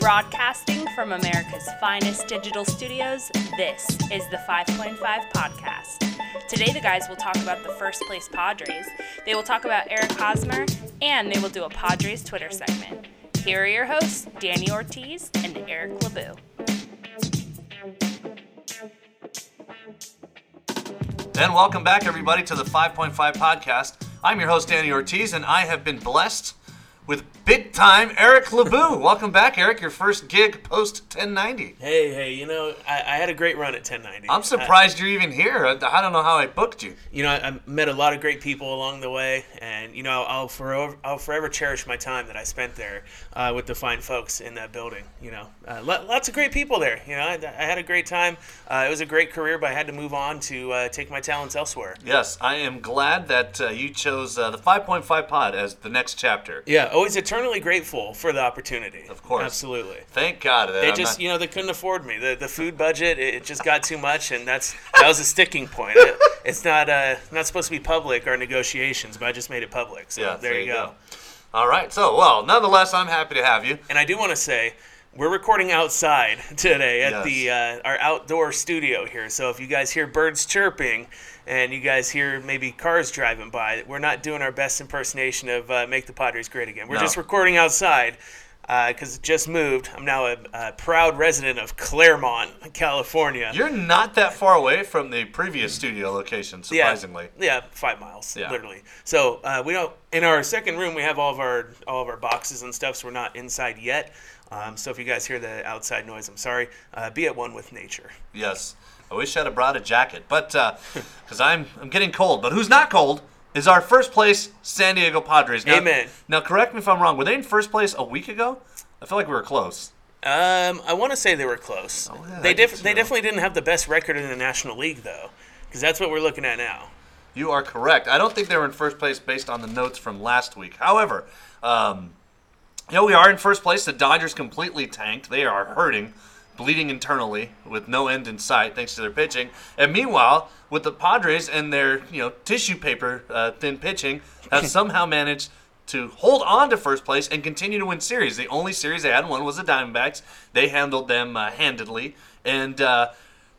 Broadcasting from America's finest digital studios, this is the 5.5 Podcast. Today, the guys will talk about the first place Padres, they will talk about Eric Hosmer, and they will do a Padres Twitter segment. Here are your hosts, Danny Ortiz and Eric LeBeau. And welcome back, everybody, to the 5.5 podcast. I'm your host, Danny Ortiz, and I have been blessed with big time Eric LeBeau. welcome back, Eric. Your first gig post 1090. Hey, hey, you know, I, I had a great run at 1090. I'm surprised you're even here. I, I don't know how I booked you. you know, I, I met a lot of great people along the way, and you know, I'll forever, I'll forever cherish my time that I spent there uh, with the fine folks in that building. You know, uh, lo- lots of great people there. You know, I, I had a great time. Uh, it was a great career, but I had to move on to uh, take my talents elsewhere. Yes, I am glad that uh, you chose uh, the 5.5 pod as the next chapter. Yeah, always eternally grateful for the opportunity. Of course. absolutely. Thank God. That They I'm just, not- you know, they couldn't afford me. The, the food budget, it, just got too much, and that's that was a sticking point. It- it's not uh, not supposed to be public or negotiations, but I just made it public. So yeah, there, you go. All right. So, well, nonetheless, I'm happy to have you. And I do want to say we're recording outside today at Yes. the uh, our outdoor studio here. So if you guys hear birds chirping and you guys hear maybe cars driving by, we're not doing our best impersonation of uh, "Make the Padres Great Again." We're No. just recording outside. Because it just moved. I'm now a, a proud resident of Claremont, California. You're not that far away from the previous studio location, surprisingly. Yeah, yeah, five miles, Yeah. literally. So uh, we don't. In our second room, we have all of our all of our boxes and stuff, so we're not inside yet. Um, so if you guys hear the outside noise, I'm sorry. Uh, be at one with nature. Yes. I wish I'd have brought a jacket, but because I'm I'm getting cold. But who's not cold is our first place San Diego Padres. Now, Amen. Now, correct me if I'm wrong. Were they in first place a week ago? I feel like we were close. Um, I want to say they were close. Oh, yeah, they def- they definitely didn't have the best record in the National League though, because that's what we're looking at now. You are correct. I don't think they were in first place based on the notes from last week. However, um, know, we are in first place. The Dodgers completely tanked. They are hurting, bleeding internally with no end in sight thanks to their pitching. And meanwhile, with the Padres and their you know tissue paper uh, thin pitching, have somehow managed to hold on to first place and continue to win series. The only series they hadn't won was the Diamondbacks. They handled them uh, handedly, and uh,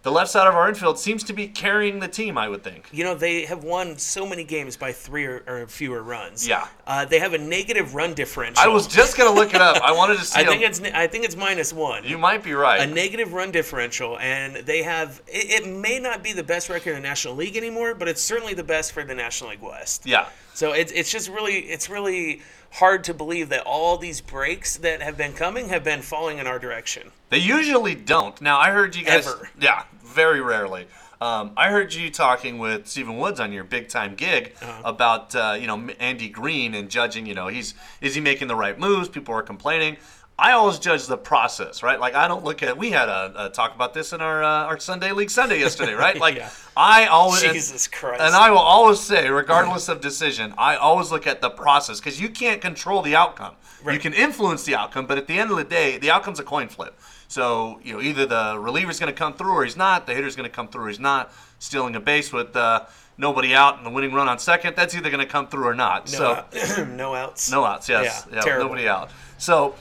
the left side of our infield seems to be carrying the team. I would think. You know, they have won so many games by three or, or fewer runs. Yeah. Uh, they have a negative run differential. I was just gonna look it up. I wanted to see. I think it's I think it's minus one. You might be right. a negative run differential, and they have. It, it may not be the best record in the National League anymore, but it's certainly the best for the National League West. yeah. So it's it's just really it's really hard to believe that all these breaks that have been coming have been falling in our direction. They usually don't. Now I heard you guys. Ever. Yeah, very rarely. Um, I heard you talking with Stephen Woods on your big time gig Uh-huh. about uh, you know Andy Green and judging. You know, he's is he making the right moves? People are complaining. I always judge the process, right? Like I don't look at. We had a, a talk about this in our uh, our Sunday League Sunday yesterday, right? Like Yeah. I always Jesus Christ. And I will always say, regardless of decision, I always look at the process because you can't control the outcome. You can influence the outcome, but at the end of the day, the outcome's a coin flip. So you know, either the reliever's going to come through or he's not. The hitter's going to come through or he's not. Stealing a base with uh, nobody out and the winning run on second, that's either going to come through or not. no, so out- no outs. no outs, yes. Yeah, terrible. nobody out. So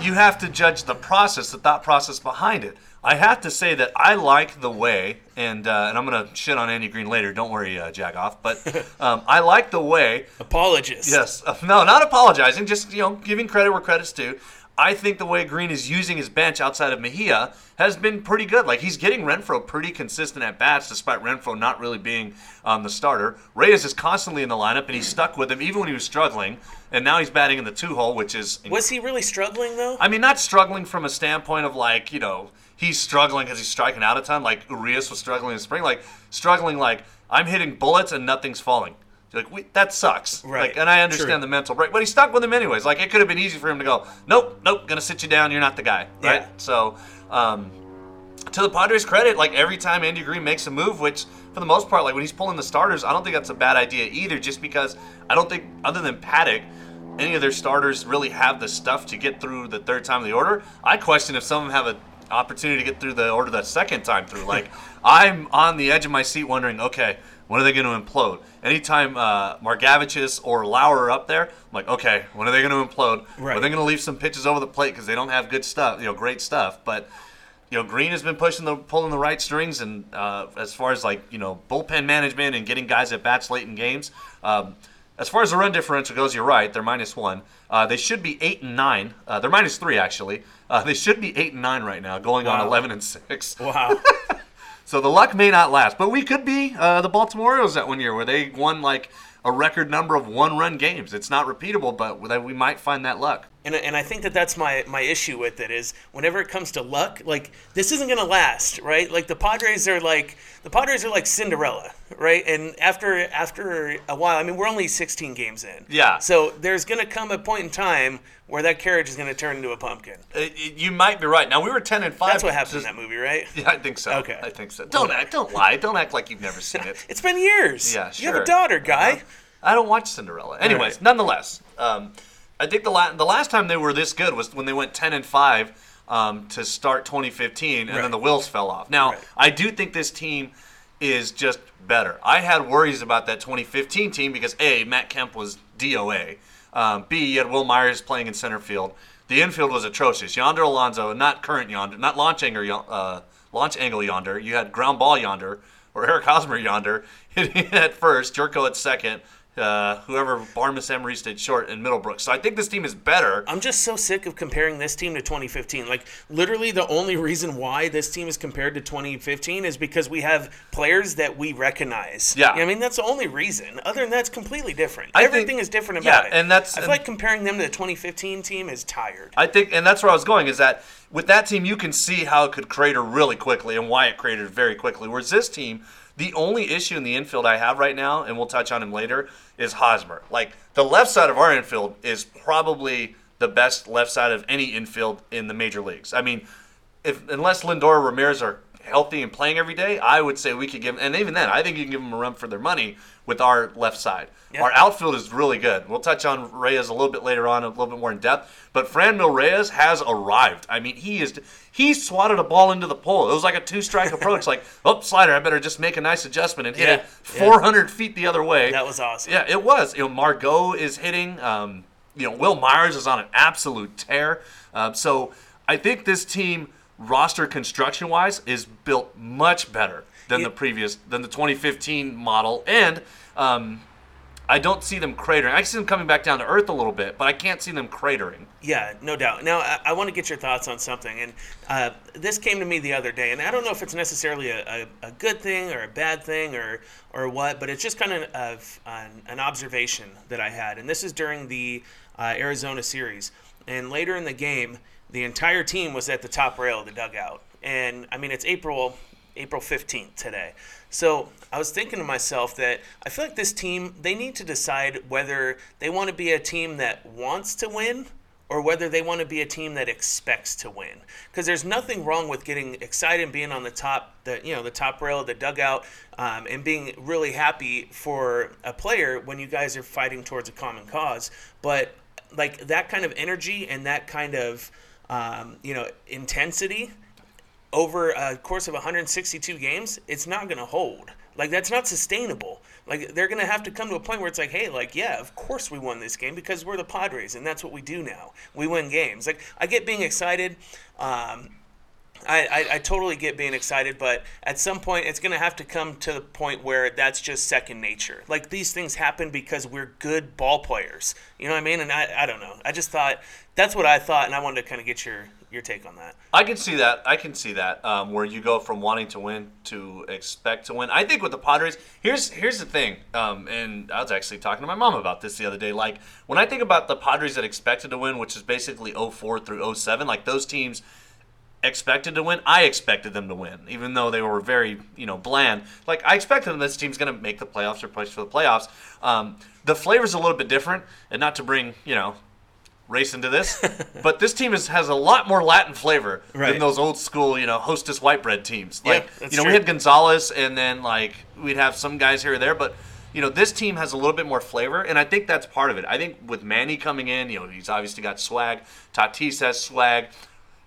you have to judge the process, the thought process behind it. I have to say that I like the way, and uh, and I'm gonna shit on Andy Green later. Don't worry, uh, Jagoff. But um, I like the way. Apologists. Yes, uh, no, not apologizing, just you know, giving credit where credit's due. I think the way Green is using his bench outside of Mejia has been pretty good. Like he's getting Renfroe pretty consistent at bats, despite Renfroe not really being um, the starter. Reyes is constantly in the lineup, and he's stuck with him even when he was struggling. And now he's batting in the two hole, which is Was he really struggling though? I mean, not struggling from a standpoint of like, you know, he's struggling because he's striking out a ton, like Urias was struggling in spring. Like, struggling like, I'm hitting bullets and nothing's falling. Like, we, that sucks. Right. Like, and I understand True. the mental break, but he stuck with him anyways. Like, it could have been easy for him to go, nope, nope, gonna sit you down. You're not the guy. Right. Yeah. So, um, to the Padres' credit, like every time Andy Green makes a move, which for the most part, like when he's pulling the starters, I don't think that's a bad idea either. Just because I don't think, other than Paddock, any of their starters really have the stuff to get through the third time of the order. I question if some of them have an opportunity to get through the order the second time through. Like I'm on the edge of my seat wondering, okay, when are they going to implode? Anytime uh, Margevicius or Lauer are up there, I'm like, okay, when are they going to implode? Right. Are they going to leave some pitches over the plate because they don't have good stuff, you know, great stuff? But you know, Green has been pushing the pulling the right strings, and uh, as far as like you know bullpen management and getting guys at bats late in games. Um, as far as the run differential goes, you're right. They're minus one. Uh, they should be eight and nine. Uh, they're minus three actually. Uh, they should be eight and nine right now, going on eleven and six. Wow. So the luck may not last, but we could be uh, the Baltimore Orioles that one year where they won like a record number of one-run games. It's not repeatable, but we might find that luck. And, and I think that that's my, my issue with it is whenever it comes to luck, like this isn't gonna last, right? Like the Padres are like the Padres are like Cinderella, right? And after after a while, I mean we're only 16 games in. Yeah. So there's gonna come a point in time where that carriage is gonna turn into a pumpkin. Uh, you might be right. Now we were ten and five. That's what happened just- in that movie, right? Yeah, I think so. Okay. I think so. Don't act. Don't lie. Don't act like you've never seen it. It's been years. Yeah, sure. You have a daughter, guy. Uh-huh. I don't watch Cinderella. Anyways, right. nonetheless, um, I think the la- the last time they were this good was when they went ten and five um, to start 2015, and Right. then the wheels fell off. Now, Right. I do think this team is just better. I had worries about that 2015 team because a Matt Kemp was DOA. Um, B you had Wil Myers playing in center field. The infield was atrocious. Yonder Alonso, not current Yonder, not launch angle, uh, launch angle Yonder. You had ground ball Yonder or Eric Hosmer Yonder hitting at first, Gyorko at second, uh, whoever Barmes Emery stayed short, and Middlebrook. So I think this team is better. I'm just so sick of comparing this team to 2015. Like, literally, the only reason why this team is compared to 2015 is because we have players that we recognize. Yeah. I mean, that's the only reason. Other than that, it's completely different. I think- Everything is different yeah, about it. and that's- I feel like comparing them to the 2015 team is tired. I think, and that's where I was going, is that with that team, you can see how it could crater really quickly and why it cratered very quickly. Whereas this team, the only issue in the infield I have right now, and we'll touch on him later, is Hosmer. Like, the left side of our infield is probably the best left side of any infield in the major leagues. I mean, if unless Lindor or Ramirez are healthy and playing every day, I would say we could give, and even then, I think you can give them a run for their money with our left side. Yeah. Our outfield is really good. We'll touch on Reyes a little bit later on, a little bit more in depth. But Franmil Reyes has arrived. I mean, he is he swatted a ball into the pole. It was like a two strike approach. Like, oh, slider, I better just make a nice adjustment and hit Yeah, it yeah. 400 feet the other way. That was awesome. Yeah, it was. You know, Margot is hitting. Um, you know, Wil Myers is on an absolute tear. Um, so I think this team, roster construction wise, is built much better than Yeah. the previous than the 2015 model, and um, I don't see them cratering. I see them coming back down to earth a little bit, but I can't see them cratering. Yeah, no doubt. Now, I, I want to get your thoughts on something. And uh, this came to me the other day, and I don't know if it's necessarily a, a, a good thing or a bad thing or, or what, but it's just kind of, of an, an observation that I had. And this is during the uh, Arizona series. And later in the game, the entire team was at the top rail of the dugout. And I mean, it's April April 15th today. So I was thinking to myself that I feel like this team, they need to decide whether they want to be a team that wants to win or whether they want to be a team that expects to win. Because there's nothing wrong with getting excited and being on the top, the you know, the top rail of the dugout, um, and being really happy for a player when you guys are fighting towards a common cause. But like that kind of energy and that kind of um, you know intensity over a course of 162 games, it's not going to hold. Like that's not sustainable. Like they're going to have to come to a point where it's like, hey, like yeah, of course we won this game because we're the Padres and that's what we do now. We win games. Like I get being excited. Um, I, I, I totally get being excited, but at some point it's going to have to come to the point where that's just second nature. Like these things happen because we're good ball players. You know what I mean? And I, I don't know. I just thought that's what I thought, and I wanted to kind of get your your take on that. I can see that. I can see that um, where you go from wanting to win to expect to win. I think with the Padres, here's here's the thing, um, and I was actually talking to my mom about this the other day. Like when I think about the Padres that expected to win, which is basically 04 through 07, like those teams expected to win. I expected them to win, even though they were very, you know, bland. Like I expected them, this team's going to make the playoffs or push for the playoffs. Um, the flavor's a little bit different, and not to bring, you know, race into this, but this team is, has a lot more Latin flavor Right. than those old school, you know, hostess white bread teams. Like, that's you know, true. we had Gonzalez, and then like we'd have some guys here or there, but you know, this team has a little bit more flavor, and I think that's part of it. I think with Manny coming in, you know, he's obviously got swag. Tatis has swag.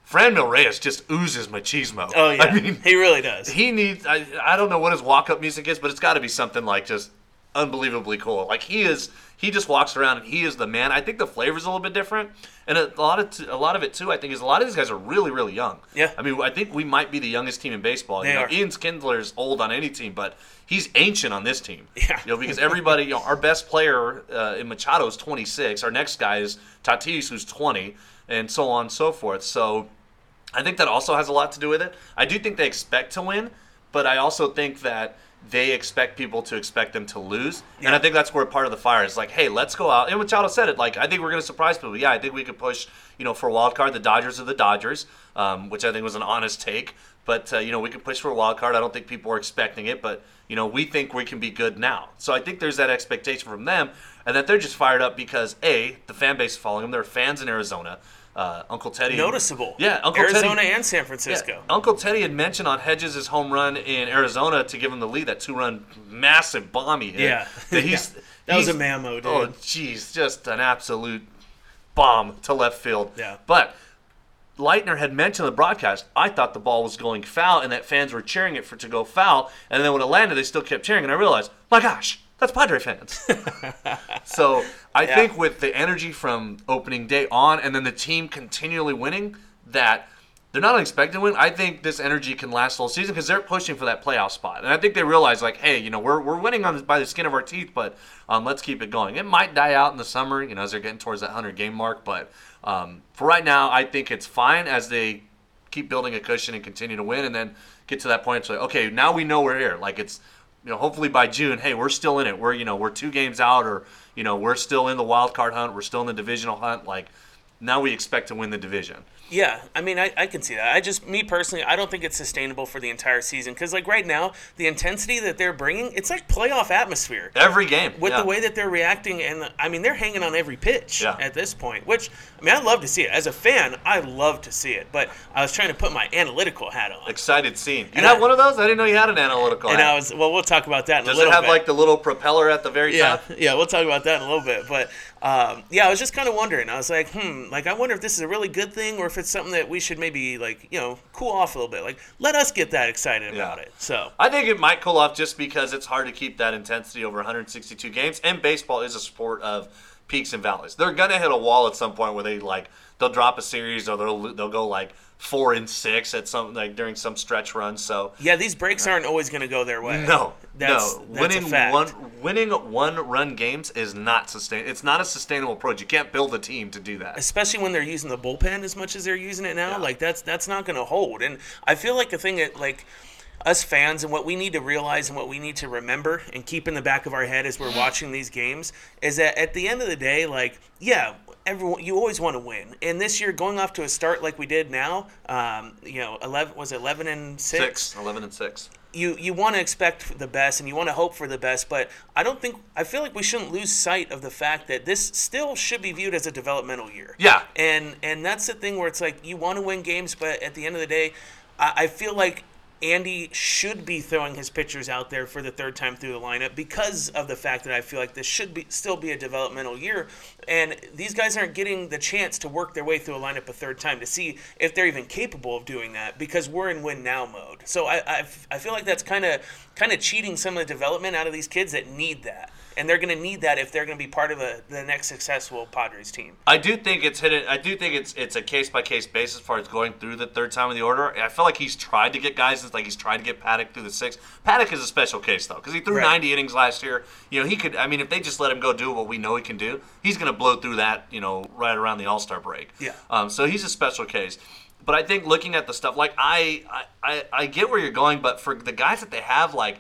Franmil Reyes just oozes machismo. Oh yeah, I mean, he really does. he needs. I, I don't know what his walk up music is, but it's got to be something like just unbelievably cool. Like he is. He just walks around and he is the man. I think the flavor's a little bit different, and a lot of t- a lot of it too. I think is a lot of these guys are really really young. Yeah. I mean, I think we might be the youngest team in baseball. They you know, are. Ian Kinsler's old on any team, but he's ancient on this team. Yeah. You know, because everybody, you know, our best player uh, in Machado is 26. Our next guy is Tatis, who's 20, and so on and so forth. So I think that also has a lot to do with it. I do think they expect to win, but I also think that they expect people to expect them to lose. And I think that's where part of the fire is like, hey, let's go out. And Machado said it, like, I think we're going to surprise people. Yeah, I think we could push, you know, for a wild card. The Dodgers are the Dodgers, um, which I think was an honest take. But, uh, you know, we can push for a wild card. I don't think people are expecting it, but, you know, we think we can be good now. So I think there's that expectation from them, and that they're just fired up because, A, the fan base is following them. There are fans in Arizona. Uh, Uncle Teddy. Noticeable. Yeah, Uncle Teddy. Arizona Teddy. and San Yeah, Francisco. Uncle Teddy had mentioned on Hedges' home run in Arizona to give him the lead, that two run massive bomb he hit. Yeah. That, he's, Yeah. That was a mammo, dude. Oh, jeez, just an absolute bomb to left field. Yeah. But Leitner had mentioned in the broadcast, I thought the ball was going foul and that fans were cheering it for to go foul. And then when it landed, they still kept cheering. And I realized, my gosh, that's Padre fans. so I Yeah. think with the energy from opening day on and then the team continually winning, that they're not expected to win. I think this energy can last whole season because they're pushing for that playoff spot. And I think they realize, like, hey, you know, we're, we're winning on by the skin of our teeth, but um, let's keep it going. It might die out in the summer, you know, as they're getting towards that 100 game mark. But um, for right now, I think it's fine as they keep building a cushion and continue to win and then get to that point. So, okay, now we know we're here. Like, it's, you know, hopefully by June, hey, we're still in it. We're, you know, we're two games out or, you know, we're still in the wild card hunt. We're still in the divisional hunt. Like, now we expect to win the division. Yeah, I mean, I, I can see that. I just, me personally, I don't think it's sustainable for the entire season because, like, right now, the intensity that they're bringing, it's like playoff atmosphere. Every game. With yeah. the way that they're reacting, and I mean, they're hanging on every pitch Yeah. at this point. Which I mean, I love to see it. As a fan, I love to see it. But I was trying to put my analytical hat on, Excited scene. You And have I- one of those? I didn't know you had an analytical. and hat. I was well. We'll talk about that in Does a little it have bit. like the little propeller at the very yeah, top? yeah, we'll talk about that in a little bit. But um, yeah, I was just kind of wondering. I was like, hmm, like I wonder if this is a really good thing or if it's something that we should maybe like, you know, cool off a little bit. Like, let us get that excited Yeah. about it. So I think it might cool off just because it's hard to keep that intensity over 162 games, and baseball is a sport of peaks and valleys. They're gonna hit a wall at some point where they like they'll drop a series or they'll they'll go like four and six at some like during some stretch run. So yeah, these breaks aren't always going to go their way. no, That's- no, that's winning fact. one winning one run games is not sustain. It's not a sustainable approach. You can't build a team to do that. especially when they're using the bullpen as much as they're using it now. Yeah. Like that's that's not going to hold. And I feel like the thing that like us fans and what we need to realize and what we need to remember and keep in the back of our head as we're watching these games is that at the end of the day, like yeah. Everyone, you always want to win, and this year going off to a start like we did now, um, you know, eleven was it eleven and Six, 11 and six. you you want to expect the best and you want to hope for the best, but I don't think I feel like we shouldn't lose sight of the fact that this still should be viewed as a developmental year. Yeah. And and that's the thing where it's like you want to win games, but at the end of the day, I, I feel like Andy should be throwing his pitchers out there for the third time through the lineup because of the fact that I feel like this should be still be a developmental year, and these guys aren't getting the chance to work their way through a lineup a third time to see if they're even capable of doing that because we're in win now mode. So I I, I feel like that's kind of kind of cheating some of the development out of these kids that need that, and they're going to need that if they're going to be part of a, the next successful Padres team. I do think it's hidden. I do think it's it's a case by case basis as far as going through the third time of the order. I feel like he's tried to get guys. It's like he's tried to get Paddock through the sixth. Paddock is a special case though because he threw Right. 90 innings last year. You know he could. I mean, if they just let him go do what we know he can do, he's going to blow through that. You know, right around the All Star break. Yeah. Um. So he's a special case. But I think looking at the stuff, like I, I, I get where you're going, but for the guys that they have, like.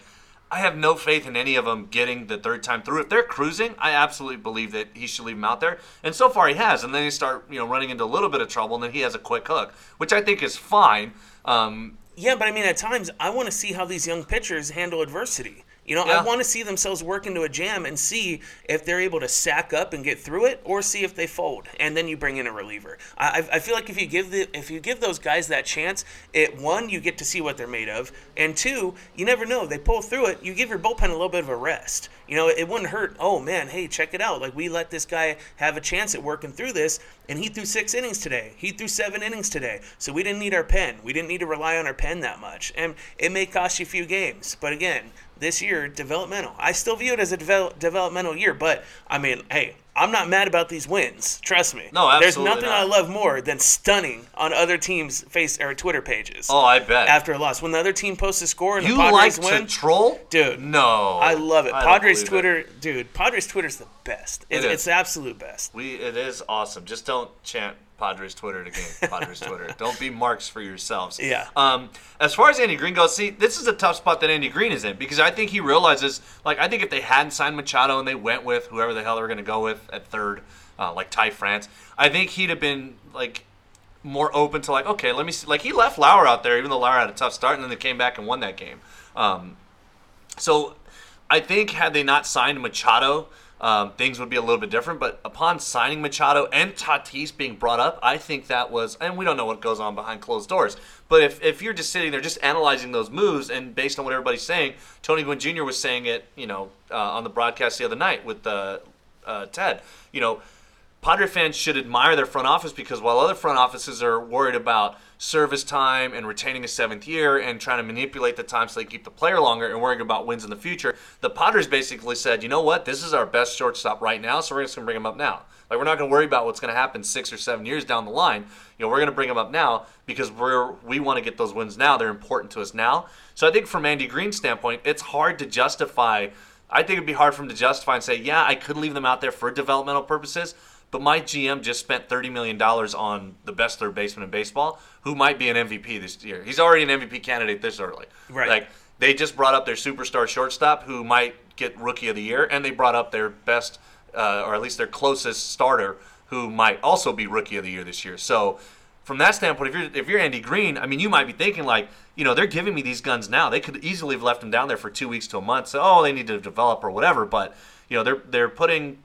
I have no faith in any of them getting the third time through. If they're cruising, I absolutely believe that he should leave them out there. And so far, he has. And then he start, you know, running into a little bit of trouble, and then he has a quick hook, which I think is fine. Um, Yeah, but I mean, at times I want to see how these young pitchers handle adversity. You know, Yeah. I want to see themselves work into a jam and see if they're able to sack up and get through it, or see if they fold, and then you bring in a reliever. I, I feel like if you give the if you give those guys that chance, it one you get to see what they're made of, and two you never know they pull through it. You give your bullpen a little bit of a rest. You know, it wouldn't hurt. Oh man, hey, check it out. Like we let this guy have a chance at working through this, and he threw six innings today. He threw seven innings today. So we didn't need our pen. We didn't need to rely on our pen that much, and it may cost you a few games, but again, this year developmental. I still view it as a devel- developmental year, but I mean, hey, I'm not mad about these wins. Trust me. No, absolutely There's nothing not. I love more than stunning on other teams' face or Twitter pages. Oh, I bet. After a loss, when the other team posts a score and you the like Padres win, troll, Dude, No, I love it. don't Padres believe it. Twitter, dude. Padres Twitter's the best. It's, It it's the absolute best. We it is awesome. Just don't chant Padres Twitter again. Padres Twitter. Don't be marks for yourselves. Yeah. Um, as far as Andy Green goes, see, this is a tough spot that Andy Green is in because I think he realizes, like, I think if they hadn't signed Machado and they went with whoever the hell they were going to go with at third, uh, like Ty France, I think he'd have been like more open to like, okay, let me see. Like he left Lauer out there, even though Lauer had a tough start, and then they came back and won that game. Um, so I think had they not signed Machado, um, things would be a little bit different. But upon signing Machado and Tatis being brought up, I think that was, and we don't know what goes on behind closed doors. But if, if you're just sitting there just analyzing those moves, and based on what everybody's saying, Tony Gwynn Jr. was saying it, you know, uh, on the broadcast the other night with uh, uh, Ted, you know, Padre fans should admire their front office because while other front offices are worried about service time and retaining a seventh year and trying to manipulate the time so they keep the player longer and worrying about wins in the future, the Padres basically said, you know what, this is our best shortstop right now, so we're just going to bring him up now. Like we're not going to worry about what's going to happen six or seven years down the line. You know, we're going to bring him up now because we're we want to get those wins now. They're important to us now. So I think from Andy Green's standpoint, it's hard to justify. I think it'd be hard for him to justify and say, yeah, I could leave them out there for developmental purposes. But my GM just spent $30 million on the best third baseman in baseball, who might be an MVP this year. He's already an MVP candidate this early. Right. Like, they just brought up their superstar shortstop, who might get Rookie of the Year, and they brought up their best, uh, or at least their closest starter, who might also be Rookie of the Year this year. So, from that standpoint, if you're if you're Andy Green, I mean, you might be thinking like, you know, they're giving me these guns now. They could easily have left them down there for two weeks to a month. So, oh, they need to develop or whatever. But you know, they're they're putting,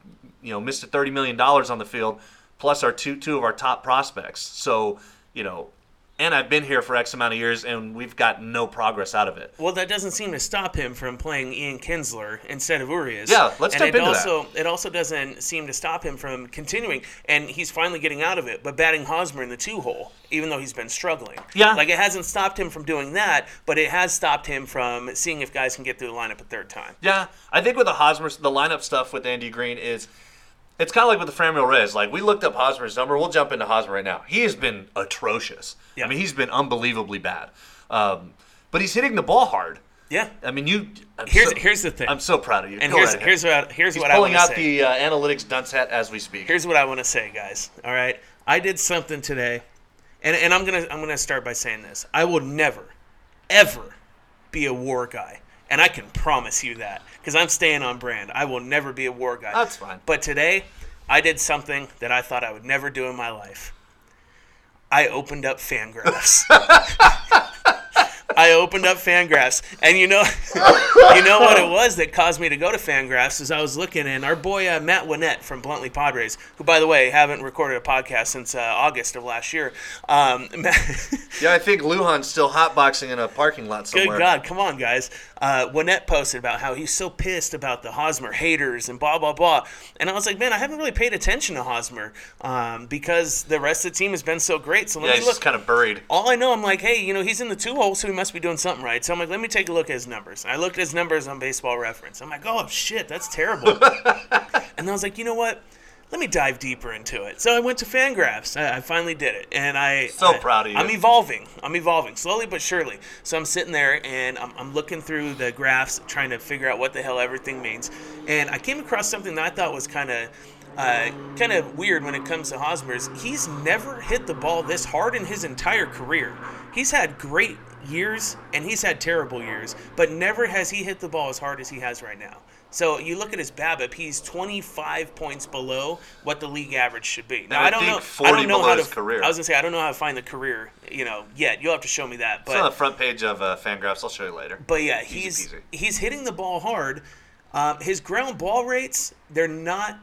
you know, Mr. Thirty million dollars on the field, plus our two two of our top prospects. So, you know, and I've been here for X amount of years, and we've got no progress out of it. Well, that doesn't seem to stop him from playing Ian Kinsler instead of Urias. Yeah, let's and jump it into that. also, It also doesn't seem to stop him from continuing, and he's finally getting out of it, but batting Hosmer in the two hole, even though he's been struggling. Yeah. Like, it hasn't stopped him from doing that, but it has stopped him from seeing if guys can get through the lineup a third time. Yeah, I think with the Hosmer, the lineup stuff with Andy Green is, it's kind of like with the Franmil Reyes. Like we looked up Hosmer's number. We'll jump into Hosmer right now. He has been atrocious. Yeah. I mean, he's been unbelievably bad. Um, but he's hitting the ball hard. Yeah. I mean, you. I'm Here's so- here's the thing. I'm so proud of you. and Go here's right here's what here's he's what I pulling want to. Pulling out say. the uh, analytics dunce hat as we speak. Here's what I want to say, guys. All right, I did something today, and and I'm gonna I'm gonna start by saying this. I will never, ever, be a war guy, and I can promise you that because I'm staying on brand. I will never be a war guy. That's fine. But today, I did something that I thought I would never do in my life. I opened up Fangraphs. I opened up Fangraphs, and you know, you know what it was that caused me to go to Fangraphs is I was looking, and our boy uh, Matt Winnett from Bluntly Padres, who by the way haven't recorded a podcast since uh, August of last year. Um, Matt, yeah, I think Luhan's still hotboxing in a parking lot somewhere. Good. God, come on, guys. Uh, Winnett posted about how he's so pissed about the Hosmer haters and blah, blah, blah. And I was like, man, I haven't really paid attention to Hosmer um, because the rest of the team has been so great. So let Yeah, me he's look. just kind of buried. All I know, I'm like, hey, you know, he's in the two hole, so he must be doing something right. So I'm like, let me take a look at his numbers. I looked at his numbers on Baseball Reference. I'm like, oh shit, that's terrible. and I was like, you know what? Let me dive deeper into it. So I went to Fangraphs. I, I finally did it, and I So I- proud of you. I'm evolving. I'm evolving slowly but surely. So I'm sitting there and I'm, I'm looking through the graphs, trying to figure out what the hell everything means. And I came across something that I thought was kind of. Uh, kind of weird when it comes to Hosmer's. He's never hit the ball this hard in his entire career. He's had great years and he's had terrible years, but never has he hit the ball as hard as he has right now. So you look at his BABIP; he's 25 points below what the league average should be. Now I I don't know. 40 I don't know how to. his career. I was gonna say I don't know how to find the career. You know, yet you'll have to show me that. But It's on the front page of uh, Fangraphs. I'll show you later. but yeah, he's he's hitting the ball hard. Um, his ground ball rates they're not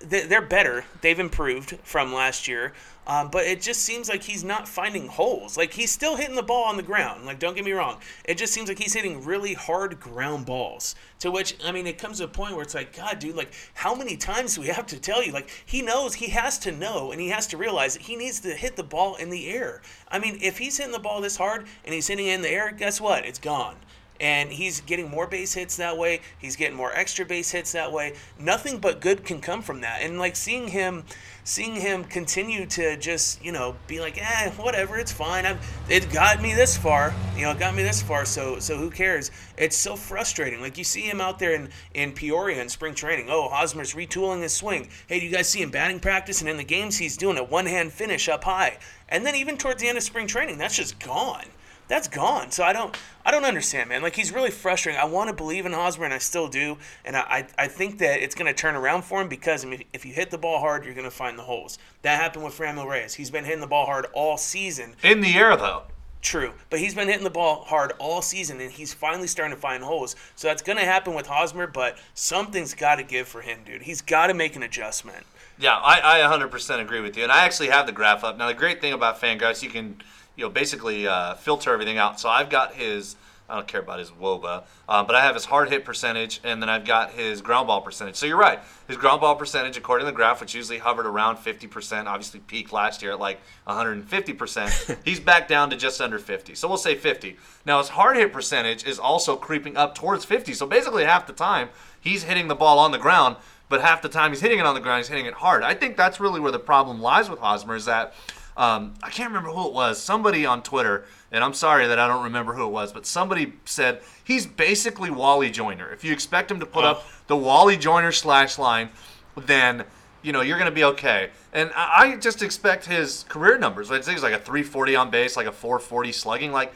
they're better. They've improved from last year. Um, but it just seems like he's not finding holes. Like he's still hitting the ball on the ground. Like don't get me wrong, it just seems like he's hitting really hard ground balls. To which I mean, it comes to a point where it's like, God, dude, like how many times do we have to tell you? Like he knows, he has to know, and he has to realize that he needs to hit the ball in the air. I mean, if he's hitting the ball this hard and he's hitting it in the air, guess what? It's gone and he's getting more base hits that way. He's getting more extra base hits that way. Nothing but good can come from that. And like seeing him, seeing him continue to just you know be like, eh, whatever, it's fine. I've, it got me this far. You know, it got me this far. So so who cares? It's so frustrating. Like you see him out there in in Peoria in spring training. Oh, Hosmer's retooling his swing. Hey, do you guys see him batting practice? And in the games, he's doing a one hand finish up high. And then even towards the end of spring training, that's just gone that's gone. So I don't I don't understand, man. Like he's really frustrating. I want to believe in Hosmer, and I still do. And I, I, I think that it's going to turn around for him because I mean, if you hit the ball hard, you're going to find the holes. That happened with Franmil Reyes. He's been hitting the ball hard all season. In the air, though. True, but he's been hitting the ball hard all season, and he's finally starting to find holes. So that's going to happen with Hosmer, but something's got to give for him, dude. He's got to make an adjustment. Yeah, I, I 100% agree with you. And I actually have the graph up. Now, the great thing about Fangraphs, you can, you know, basically uh, filter everything out. So I've got his, I don't care about his WOBA, um, but I have his hard hit percentage, and then I've got his ground ball percentage. So you're right. His ground ball percentage, according to the graph, which usually hovered around 50%, obviously peaked last year at like 150%, he's back down to just under 50. So we'll say 50. Now, his hard hit percentage is also creeping up towards 50. So basically, half the time, he's hitting the ball on the ground but half the time he's hitting it on the ground, he's hitting it hard. I think that's really where the problem lies with Hosmer is that um, I can't remember who it was. Somebody on Twitter, and I'm sorry that I don't remember who it was, but somebody said he's basically Wally Joyner. If you expect him to put up the Wally Joyner slash line, then you know you're going to be okay. And I, I just expect his career numbers. I think he's like a 340 on base, like a 440 slugging, like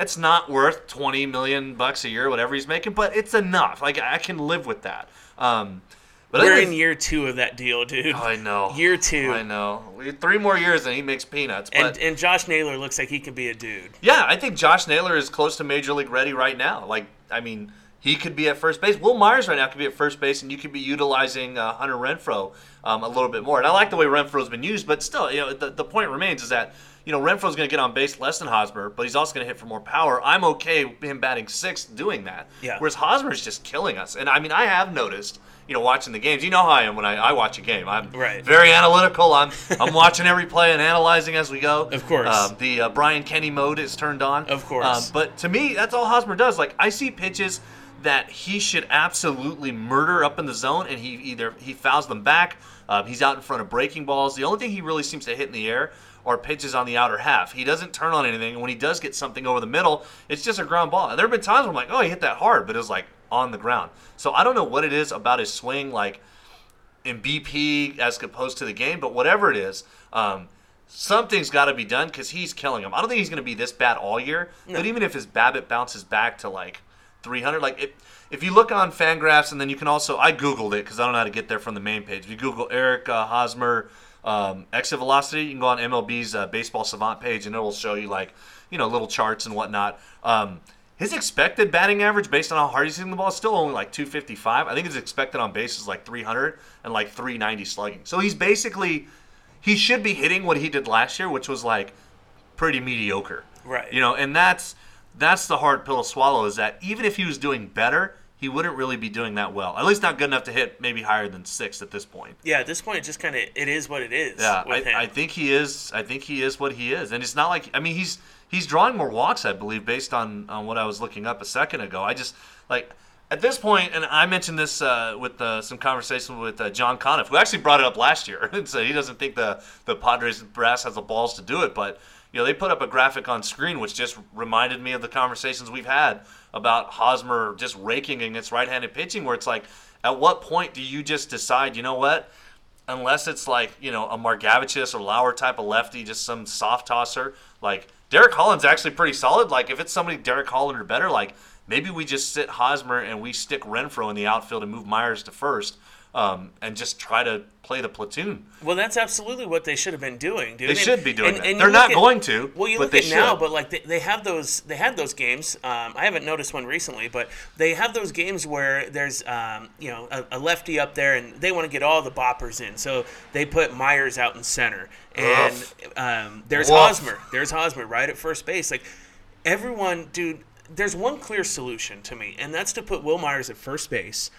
it's not worth 20 million bucks a year, whatever he's making, but it's enough. Like I can live with that. Um, but We're in year two of that deal, dude. I know. Year two. I know. Three more years and he makes peanuts. But And, and Josh Naylor looks like he could be a dude. yeah, I think Josh Naylor is close to major league ready right now. Like, I mean, he could be at first base. Wil Myers right now could be at first base, and you could be utilizing uh, Hunter Renfroe um, a little bit more. And I like the way Renfroe's been used, but still, you know, the, the point remains is that you know Renfroe's going to get on base less than Hosmer, but he's also going to hit for more power. I'm okay with him batting sixth doing that. Yeah. Whereas Hosmer's just killing us. And I mean, I have noticed. You know, watching the games, you know how I am when I, I watch a game. I'm Right. very analytical. I'm I'm watching every play and analyzing as we go. Of course. Um, the uh, Brian Kenny mode is turned on. Of course. Um, but to me, that's all Hosmer does. Like I see pitches that he should absolutely murder up in the zone, and he either he fouls them back. Uh, he's out in front of breaking balls. The only thing he really seems to hit in the air are pitches on the outer half. He doesn't turn on anything, and when he does get something over the middle, it's just a ground ball. And there have been times where I'm like, oh, he hit that hard, but it was like on the ground. So I don't know what it is about his swing, like in BP as opposed to the game, but whatever it is, um, something's got to be done because he's killing him. I don't think he's going to be this bad all year, but even if his BABIP bounces back to like 300, like it, if you look on Fangraphs and then you can also, I googled it because I don't know how to get there from the main page. If you Google Eric uh, Hosmer um, exit velocity, you can go on MLB's uh, Baseball Savant page and it will show you like you know little charts and whatnot. Um, his expected batting average, based on how hard he's hitting the ball, is still only like 255. I think his expected on base is like 300 and like 390 slugging. So he's basically, he should be hitting what he did last year, which was like pretty mediocre. Right. You know, and that's that's the hard pill to swallow. Is that even if he was doing better, he wouldn't really be doing that well. At least not good enough to hit maybe higher than six at this point. Yeah, at this point, it just kind of it is what it is. Yeah. I, I think he is. I think he is what he is, and it's not like I mean he's he's drawing more walks, I believe, based on on what I was looking up a second ago. I just like at this point, and I mentioned this uh, with uh, some conversation with uh, John Conniff, who actually brought it up last year, and said he doesn't think the the Padres brass has the balls to do it, but. You know, they put up a graphic on screen which just reminded me of the conversations we've had about Hosmer just raking against right-handed pitching, where it's like, at what point do you just decide, you know what, unless it's like you know a Margevicius or Lauer type of lefty, just some soft tosser. Like Derek Holland's actually pretty solid. Like if it's somebody Derek Holland or better, like maybe we just sit Hosmer and we stick Renfroe in the outfield and move Myers to first, um, and just try to play the platoon. Well, that's absolutely what they should have been doing, dude. They should be doing that. you They're not at- going to, Well, you but look they at now, but like they, they have those, they had those games. Um, I haven't noticed one recently, but they have those games where there's, um, you know, a, a lefty up there, and they want to get all the boppers in, so they put Myers out in center, and um, there's Woof. Hosmer, there's Hosmer right at first base, like everyone, dude. There's one clear solution to me, and that's to put Wil Myers at first base.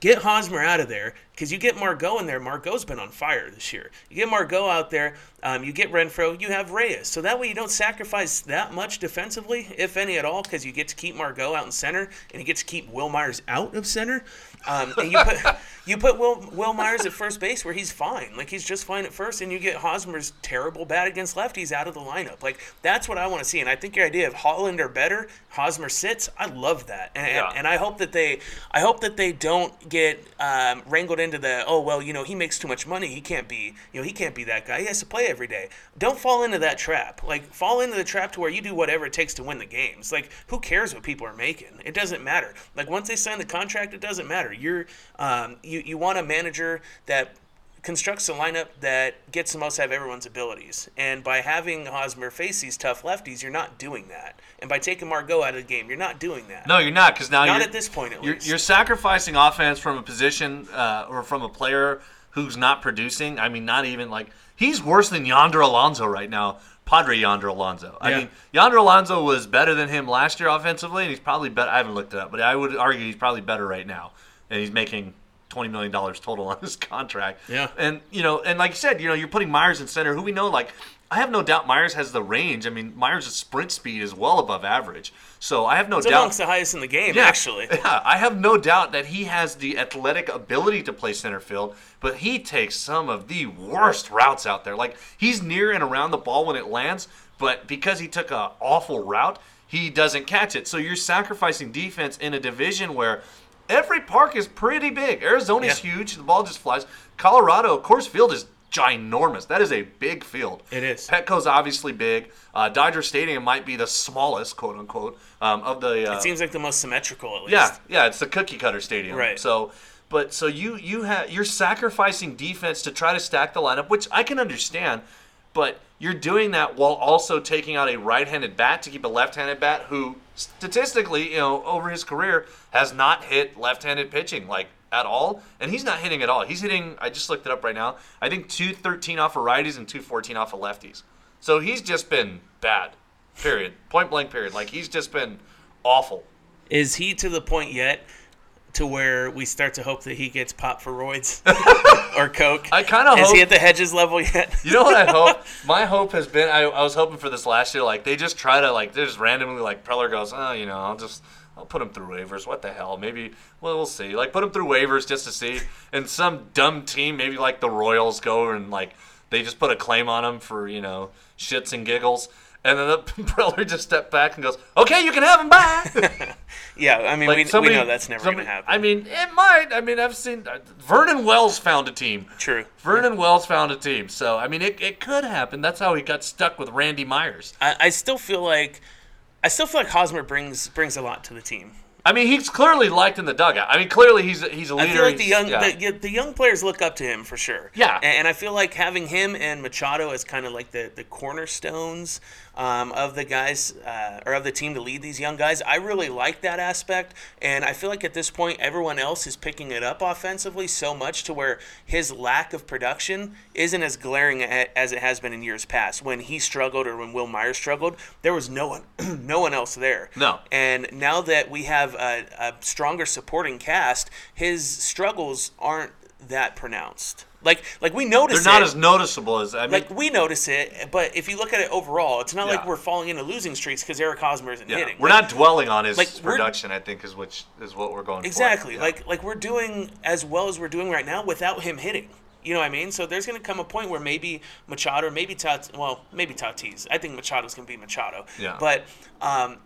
Get Hosmer out of there because you get Margot in there. Margot's been on fire this year. You get Margot out there. Um, you get Renfroe. You have Reyes. So that way you don't sacrifice that much defensively, if any at all, because you get to keep Margot out in center and you get to keep Wil Myers out of center. Um, and you put you put Will Wil Myers at first base where he's fine, like he's just fine at first, and you get Hosmer's terrible bat against lefties out of the lineup. Like that's what I want to see. And I think your idea of Holland or better, Hosmer sits. I love that, and, Yeah. and, and I hope that they I hope that they don't get um, wrangled into the oh well you know he makes too much money he can't be you know he can't be that guy he has to play every day. Don't fall into that trap. Like fall into the trap to where you do whatever it takes to win the games. Like who cares what people are making? It doesn't matter. Like once they sign the contract, it doesn't matter. You're um, you you want a manager that constructs a lineup that gets the most out of everyone's abilities. And by having Hosmer face these tough lefties, you're not doing that. And by taking Margot out of the game, you're not doing that. No, you're not because now Not you're, at this point, at you're, least. you're sacrificing offense from a position uh, or from a player who's not producing. I mean, not even like he's worse than Yonder Alonso right now. Padre Yonder Alonso. I Yeah. mean, Yonder Alonso was better than him last year offensively, and he's probably better. I haven't looked it up, but I would argue he's probably better right now, and he's making twenty million dollars total on his contract. Yeah. and you know, and like you said, you know, you're putting Myers in center, who we know like. I have no doubt Myers has the range. I mean, Myers' sprint speed is well above average. So I have no It's doubt. amongst the highest in the game, Yeah. actually. Yeah, I have no doubt that he has the athletic ability to play center field, but he takes some of the worst routes out there. Like he's near and around the ball when it lands, but because he took an awful route, he doesn't catch it. So you're sacrificing defense in a division where every park is pretty big. Arizona's Yeah. huge, the ball just flies. Colorado, Coors Field is ginormous. That is a big field. It is. Petco's obviously big. Uh, Dodger Stadium might be the smallest, quote unquote, um, of the. Uh, It seems like the most symmetrical, at least. yeah, yeah, it's the cookie cutter stadium. Right. So, but so you you have you're sacrificing defense to try to stack the lineup, which I can understand, but you're doing that while also taking out a right-handed bat to keep a left-handed bat who statistically, you know, over his career has not hit left-handed pitching like at all, and he's not hitting at all. He's hitting. I just looked it up right now. I think two thirteen off of righties and two fourteen off of lefties. So he's just been bad. Period. Point blank. Period. Like he's just been awful. Is he to the point yet to where we start to hope that he gets popped for roids or coke? I kinda Is he at the Hedges level yet? You know what I hope? My hope has been I, I was hoping for this last year. Like they just try to like they just randomly like Preller goes, oh, you know, I'll just I'll put him through waivers. What the hell? Maybe well we'll see. Like put him through waivers just to see. And some dumb team, maybe like the Royals, go and like they just put a claim on him for you know shits and giggles. And then the Preller just stepped back and goes, "Okay, you can have him back." yeah, I mean, Like we, somebody- we know that's never going to happen. I mean, it might. I mean, I've seen uh, Vernon Wells found a team. True. Vernon Wells found a team. So I mean, it, it could happen. That's how he got stuck with Randy Myers. I, I still feel like I still feel like Hosmer brings brings a lot to the team. I mean, he's clearly liked in the dugout. I mean, clearly he's he's a leader. I feel like the young yeah. the, the young players look up to him for sure. Yeah. and, and I feel like having him and Machado as kind of like the the cornerstones um, of the guys uh, or of the team to lead these young guys. I really like that aspect, and I feel like at this point everyone else is picking it up offensively so much to where his lack of production isn't as glaring as it has been in years past. When he struggled or when Wil Myers struggled, there was no one no one else there. No. And now that we have a, a stronger supporting cast, his struggles aren't that pronounced. Like like we notice They're not it. as noticeable as I mean. like we notice it, but if you look at it overall, it's not like we're falling into losing streaks because Eric Hosmer isn't yeah, hitting. we're Like, not dwelling on his like, production. I think is which is what we're going exactly for. Yeah. like like we're doing as well as we're doing right now without him hitting. You know what I mean? So there's going to come a point where maybe Machado, or maybe Tat, well, maybe Tatis. I think Machado's going to be Machado. Yeah. But um,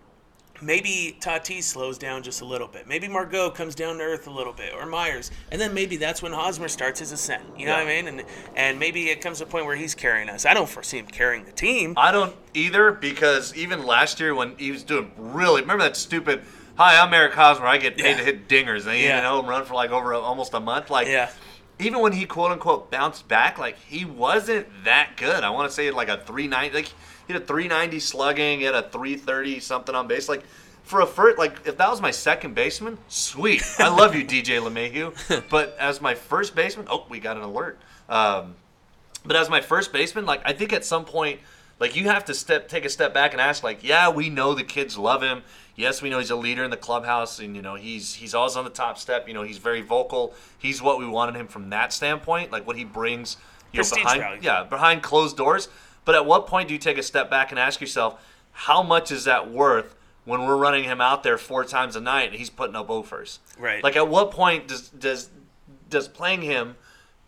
maybe Tatis slows down just a little bit. Maybe Margot comes down to earth a little bit, or Myers, and then maybe that's when Hosmer starts his ascent. You know Yeah. what I mean? And and maybe it comes to a point where he's carrying us. I don't foresee him carrying the team. I don't either because even last year when he was doing really, remember that stupid. Hi, I'm Eric Hosmer. I get paid Yeah. to hit dingers. And he Yeah. didn't home run for like over a, almost a month. Like, Yeah. even when he quote unquote bounced back, like he wasn't that good. I want to say like a three nine. like he had a 390 slugging, he had a 330 something on base. Like for a first, like if that was my second baseman, sweet. I love you, DJ LeMahieu. but as my first baseman, oh, we got an alert. Um, but as my first baseman, like I think at some point, like you have to step take a step back and ask, like, yeah, we know the kids love him. Yes, we know he's a leader in the clubhouse, and you know he's he's always on the top step. You know he's very vocal. He's what we wanted him from that standpoint, like what he brings. You know, behind, value. yeah, behind closed doors. But at what point do you take a step back and ask yourself, how much is that worth when we're running him out there four times a night and he's putting up offers? Right. Like at what point does does does playing him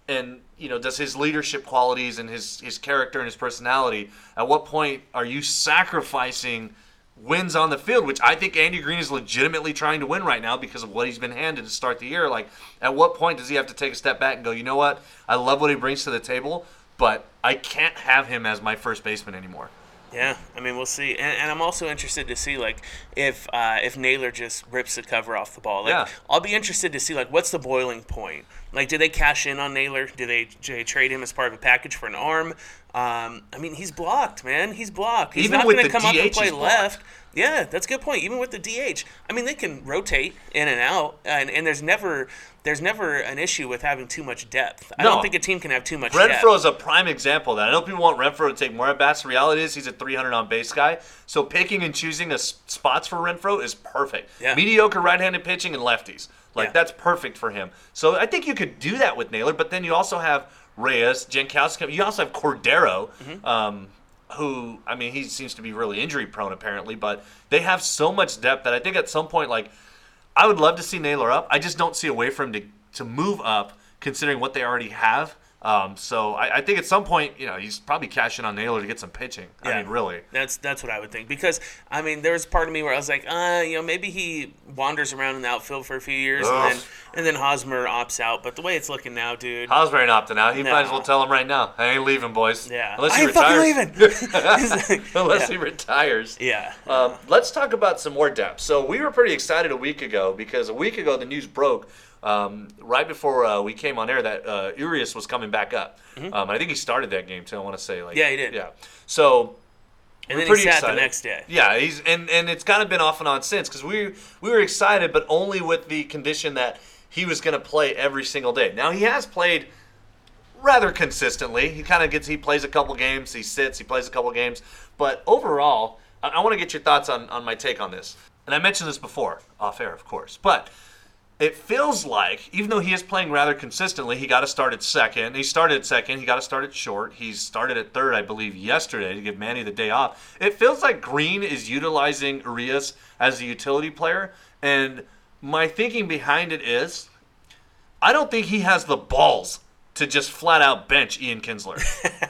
and you know does his leadership qualities and his his character and his personality at what point are you sacrificing wins on the field which i think andy green is legitimately trying to win right now because of what he's been handed to start the year like at what point does he have to take a step back and go you know what i love what he brings to the table but i can't have him as my first baseman anymore Yeah, I mean we'll see, and, and I'm also interested to see like if uh, if Naylor just rips the cover off the ball. Like, Yeah. I'll be interested to see like what's the boiling point. Like, do they cash in on Naylor? Do they, do they trade him as part of a package for an arm? Um, I mean, he's blocked, man. He's blocked. He's Even not going to come up and play left. Yeah, that's a good point. Even with the DH, I mean, they can rotate in and out, and, and there's never there's never an issue with having too much depth. I No. don't think a team can have too much depth. Renfroe is a prime example of that. I know people want Renfroe to take more at bats. The reality is he's a 300 on base guy. So picking and choosing a spots for Renfroe is perfect. Yeah. Mediocre right-handed pitching and lefties. Like Yeah. that's perfect for him. So I think you could do that with Naylor. But then you also have Reyes, Jankowski. You also have Cordero. Mm-hmm. Um, who I mean, he seems to be really injury prone apparently, but they have so much depth that I think at some point, like, I would love to see Naylor up. I just don't see a way for him to, to move up, considering what they already have. Um, so I, I think at some point, you know, he's probably cashing on Naylor to get some pitching. I Yeah. mean, really. That's that's what I would think because I mean there was part of me where I was like, uh, you know, maybe he wanders around in the outfield for a few years and then and then Hosmer opts out. But the way it's looking now, dude, Hosmer ain't opting out. He might as well tell him right now. I ain't leaving, boys. yeah, Unless I he fucking retires. leaving. Unless yeah. he retires. yeah, Um, let's talk about some more depth. So we were pretty excited a week ago because a week ago the news broke um, right before uh, we came on air that uh, Urias was coming back up. Um, I think he started that game too. I want to say like Mm-hmm. Yeah, he did. Yeah. So and then he pretty sat excited. the next day. Yeah, he's and and it's kind of been off and on since because we we were excited, but only with the condition that he was going to play every single day. Now he has played rather consistently. He kind of gets he plays a couple games, he sits, he plays a couple games, but overall, I, I want to get your thoughts on on my take on this. And I mentioned this before, off air, of course, but it feels like, even though he is playing rather consistently, he got to start at second. He started at second. He got to start at short. He started at third, I believe, yesterday to give Manny the day off. It feels like Green is utilizing Urias as a utility player. And my thinking behind it is I don't think he has the balls to just flat out bench Ian Kinsler.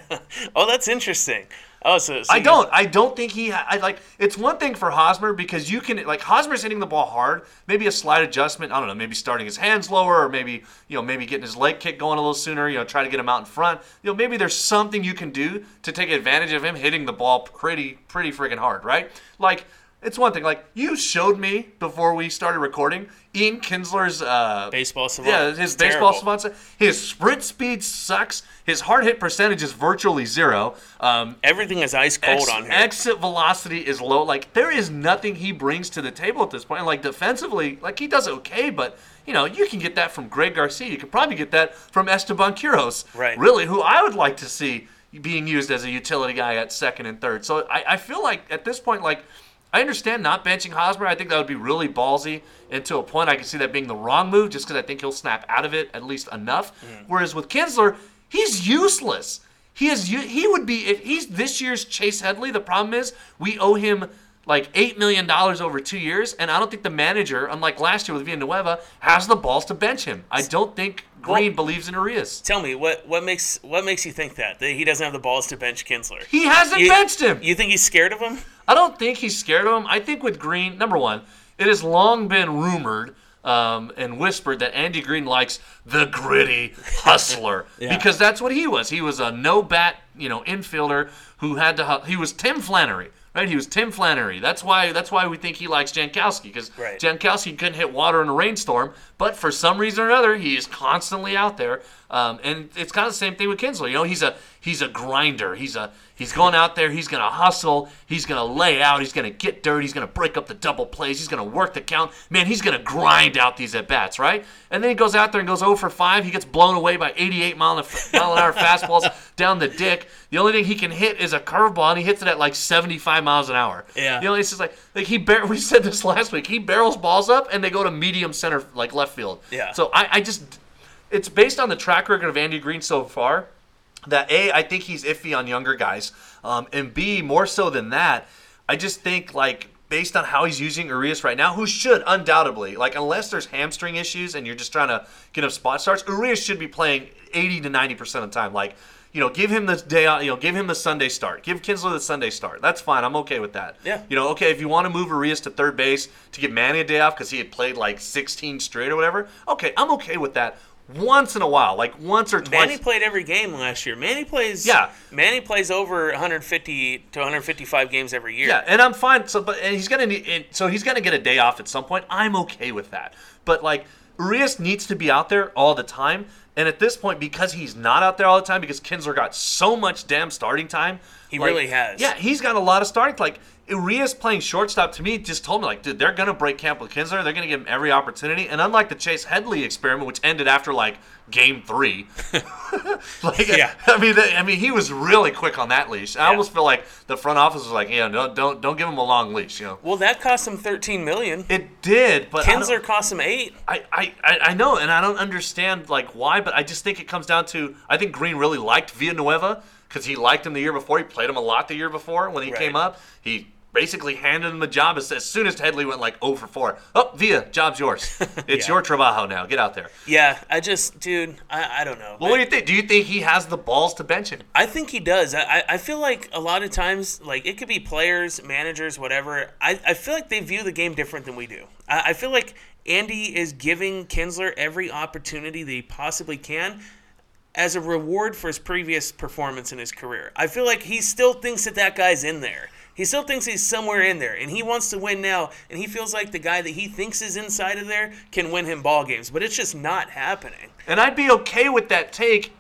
Oh, that's interesting. Oh, so, so I don't. I don't think he. Ha- I like. It's one thing for Hosmer because you can like Hosmer's hitting the ball hard. Maybe a slight adjustment. I don't know. Maybe starting his hands lower, or maybe you know maybe getting his leg kick going a little sooner. You know, try to get him out in front. You know, maybe there's something you can do to take advantage of him hitting the ball pretty pretty freaking hard, right? Like. It's one thing. Like you showed me before we started recording, Ian Kinsler's uh, baseball savant. yeah, his It's baseball terrible. savant. His sprint speed sucks. His hard hit percentage is virtually zero. Um, Everything is ice cold Ex- on here. Exit velocity is low. Like there is nothing he brings to the table at this point. Like defensively, like he does okay, but you know you can get that from Greg Garcia. You could probably get that from Esteban Quiroz. Right. Really, who I would like to see being used as a utility guy at second and third. So I, I feel like at this point, like I understand not benching Hosmer. I think that would be really ballsy. And to a point, I can see that being the wrong move, just because I think he'll snap out of it at least enough. Mm-hmm. Whereas with Kinsler, he's useless. He is. He would be if he's this year's Chase Headley. The problem is we owe him like eight million dollars over two years, and I don't think the manager, unlike last year with Villanueva, has the balls to bench him. I don't think Green Well- believes in Urias. Tell me what what makes what makes you think that that he doesn't have the balls to bench Kinsler? He hasn't You- benched him. You think he's scared of him? I don't think he's scared of him. I think with Green, number one, it has long been rumored um, and whispered that Andy Green likes the gritty hustler Yeah. because that's what he was. He was a no bat, you know, infielder who had to. hu- He was Tim Flannery, right? He was Tim Flannery. That's why. That's why we think he likes Jankowski because Right. Jankowski couldn't hit water in a rainstorm, but for some reason or another, he is constantly out there. Um, and it's kind of the same thing with Kinsler. You know, he's a he's a grinder. He's a he's going out there. He's gonna hustle. He's gonna lay out. He's gonna get dirty. He's gonna break up the double plays. He's gonna work the count. Man, he's gonna grind out these at bats, right? And then he goes out there and goes 0 for 5. He gets blown away by 88 mile an, mile an hour fastballs down the dick. The only thing he can hit is a curveball, and he hits it at like 75 miles an hour. Yeah. You know, it's just like like he bar- we said this last week. He barrels balls up, and they go to medium center, like left field. Yeah. So I, I just it's based on the track record of Andy Green so far. That a, I think he's iffy on younger guys, um, and b, more so than that, I just think like based on how he's using Urias right now, who should undoubtedly like unless there's hamstring issues and you're just trying to get him spot starts, Urias should be playing 80 to 90 percent of the time. Like you know, give him the day out. You know, give him the Sunday start. Give Kinsler the Sunday start. That's fine. I'm okay with that. Yeah. You know, okay, if you want to move Urias to third base to give Manny a day off because he had played like 16 straight or whatever, okay, I'm okay with that. Once in a while, like once or twice. Manny played every game last year. Manny plays. Yeah. Manny plays over 150 to 155 games every year. Yeah, and I'm fine. So, but and he's gonna need. And so he's gonna get a day off at some point. I'm okay with that. But like Urias needs to be out there all the time. And at this point, because he's not out there all the time, because Kinsler got so much damn starting time, He like- really has. Yeah, he's got a lot of starting. Like Urias playing shortstop to me just told me like, dude, they're gonna break camp with Kinsler. They're gonna give him every opportunity. And unlike the Chase Headley experiment, which ended after like game three, like Yeah. I mean, I mean, he was really quick on that leash. I Yeah. almost feel like the front office was like, yeah, don't don't don't give him a long leash. You know, Well, that cost him 13 million. it did, but Kinsler cost him eight. I, I, I I know, and I don't understand like why, but I just think it comes down to I think Green really liked Villanueva because he liked him the year before. He played him a lot the year before when he Right. came up. He basically handed him the job as, as soon as Headley went like 0 for 4. Oh, Via, job's yours. It's Yeah. your trabajo now. Get out there. Yeah, I just, dude, I, I don't know. Well, what do you think? Do you think he has the balls to bench him? I think he does. I, I- I feel like a lot of times, like it could be players, managers, whatever. I, I feel like they view the game different than we do. I, I feel like Andy is giving Kinsler every opportunity that he possibly can as a reward for his previous performance in his career. I feel like he still thinks that that guy's in there. He still thinks he's somewhere in there, and he wants to win now. And he feels like the guy that he thinks is inside of there can win him ball games, but it's just not happening. And I'd be okay with that take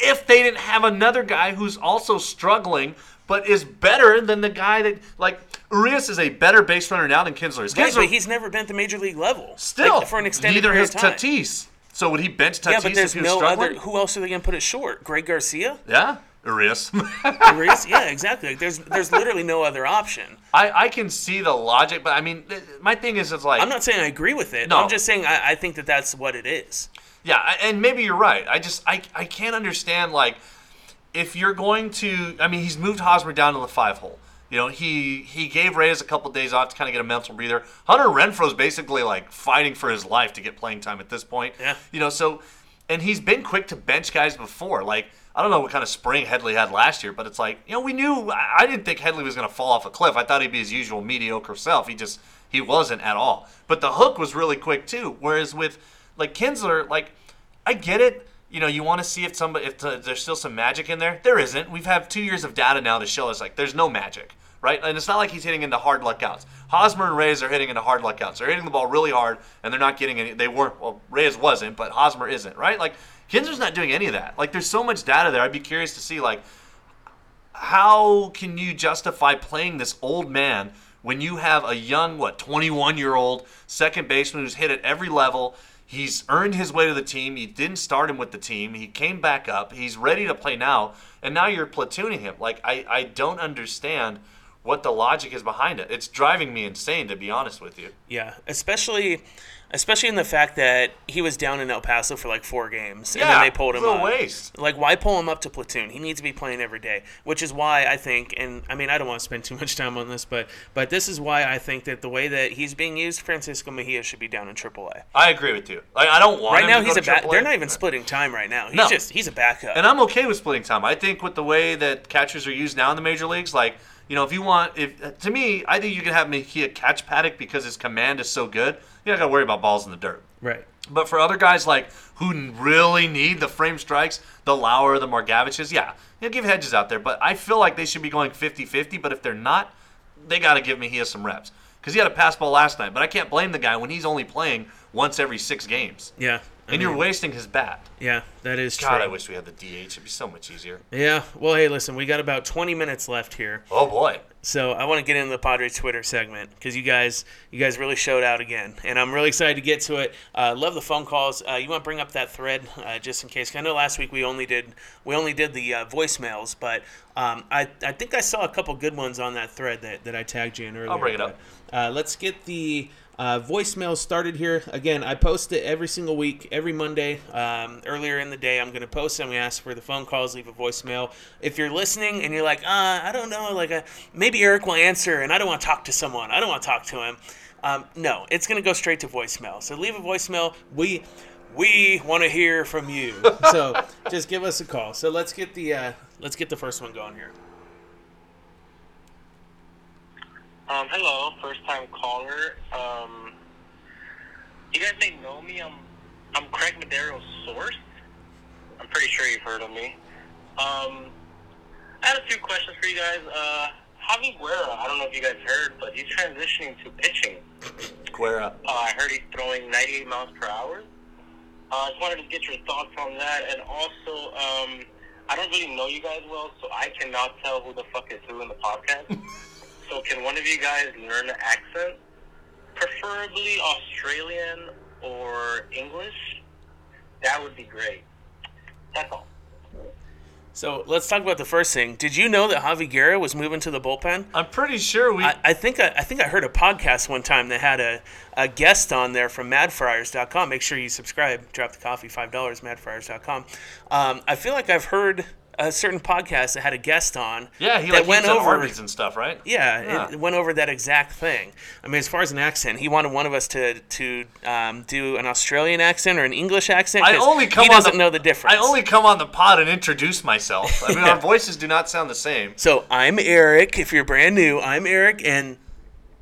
if they didn't have another guy who's also struggling but is better than the guy that like Urias is a better base runner now than Kinsler is. Right, Kinsler but he's never been at the major league level. still like, for an extended neither period has of time. Tatis. So would he bench Tatis Yeah, but if there's he was no struggling? other. Who else are they going to put it short? Greg Garcia? Yeah, Urias? yeah, exactly. Like, there's there's literally no other option. I, I can see the logic, but I mean, th- my thing is, it's like I'm not saying I agree with it. No. I'm just saying I, I think that that's what it is. Yeah, I- and maybe you're right. I just I, I can't understand like if you're going to I mean he's moved Hosmer down to the five hole. You know, he he gave Reyes a couple days off to kind of get a mental breather. Hunter Renfroe's basically like fighting for his life to get playing time at this point. Yeah. You know, so and he's been quick to bench guys before. Like I don't know what kind of spring Headley had last year, but it's like you know we knew I didn't think Headley was going to fall off a cliff. I thought he'd be his usual mediocre self. He just he wasn't at all. But the hook was really quick too. Whereas with like Kinsler, like I get it. You know, you want to see if somebody if the, there's still some magic in there. There isn't. We've had two years of data now to show us like there's no magic, right? And it's not like he's hitting into hard luck outs. Hosmer and Reyes are hitting into hard luck outs. They're hitting the ball really hard, and they're not getting any. They weren't. Well, Reyes wasn't, but Hosmer isn't, right? Like Kinsler's not doing any of that. Like there's so much data there. I'd be curious to see like how can you justify playing this old man when you have a young, what, 21 year old second baseman who's hit at every level? He's earned his way to the team. You didn't start him with the team. He came back up. He's ready to play now. And now you're platooning him. Like, I, I don't understand what the logic is behind it. It's driving me insane, to be honest with you. Yeah, especially especially in the fact that he was down in El Paso for like four games, yeah, and then they pulled him up. waste. Like, why pull him up to platoon? He needs to be playing every day, which is why I think, and I mean, I don't want to spend too much time on this, but but this is why I think that the way that he's being used, Francisco Mejia should be down in AAA. I agree with you. Like, I don't want Right him now, to he's a. AAA. They're not even splitting time right now. He's No. just he's a backup. And I'm okay with splitting time. I think with the way that catchers are used now in the major leagues, like You know, if you want, if to me, I think you can have Mejia catch Paddock because his command is so good. You don't got to worry about balls in the dirt. Right. But for other guys like who really need the frame strikes, the Lauer, the Margevicius, yeah, you give hedges out there. But I feel like they should be going 50-50. But if they're not, they got to give Mejia some reps because he had a pass ball last night. But I can't blame the guy when he's only playing once every six games, Yeah. I and you're wasting his bat. Yeah, that is God, true. I wish we had the DH. It'd be so much easier. Yeah. Well, hey, listen, we got about 20 minutes left here. Oh boy. So I want to get into the Padres Twitter segment because you guys, you guys really showed out again, and I'm really excited to get to it. Uh, love the phone calls. Uh, you want to bring up that thread uh, just in case? I know last week we only did we only did the uh, voicemails, but um, I I think I saw a couple good ones on that thread that, that I tagged you in earlier. I'll bring it up. But, uh, let's get the uh, voicemail started here. Again, I post it every single week, every Monday. Um, earlier in the day, I'm going to post them. We ask for the phone calls, leave a voicemail. If you're listening and you're like, uh, I don't know, like uh, maybe Eric will answer, and I don't want to talk to someone. I don't want to talk to him. Um, no, it's going to go straight to voicemail. So leave a voicemail. We we want to hear from you. so just give us a call. So let's get the uh, let's get the first one going here. Um, hello, first time caller. Um, you guys may know me. I'm I'm Craig Madero's source. I'm pretty sure you've heard of me. Um, I had a few questions for you guys. Uh, Javi Guerra, I don't know if you guys heard, but he's transitioning to pitching. Guerra. Uh, I heard he's throwing 98 miles per hour. Uh, I just wanted to get your thoughts on that, and also, um, I don't really know you guys well, so I cannot tell who the fuck is who in the podcast. so can one of you guys learn an accent, preferably Australian or English? That would be great. That's all. So let's talk about the first thing. Did you know that Javi Guerra was moving to the bullpen? I'm pretty sure we. I, I think I, I think I heard a podcast one time that had a, a guest on there from madfriars.com. Make sure you subscribe. Drop the coffee, $5, madfriars.com. Um, I feel like I've heard a certain podcast that had a guest on yeah, he that like went over Arby's and stuff, right? yeah, Yeah. It went over that exact thing. I mean, as far as an accent, he wanted one of us to to um, do an Australian accent or an English accent. I only come he doesn't the, know the difference. I only come on the pod and introduce myself. I mean, our voices do not sound the same. So I'm Eric. If you're brand new, I'm Eric, and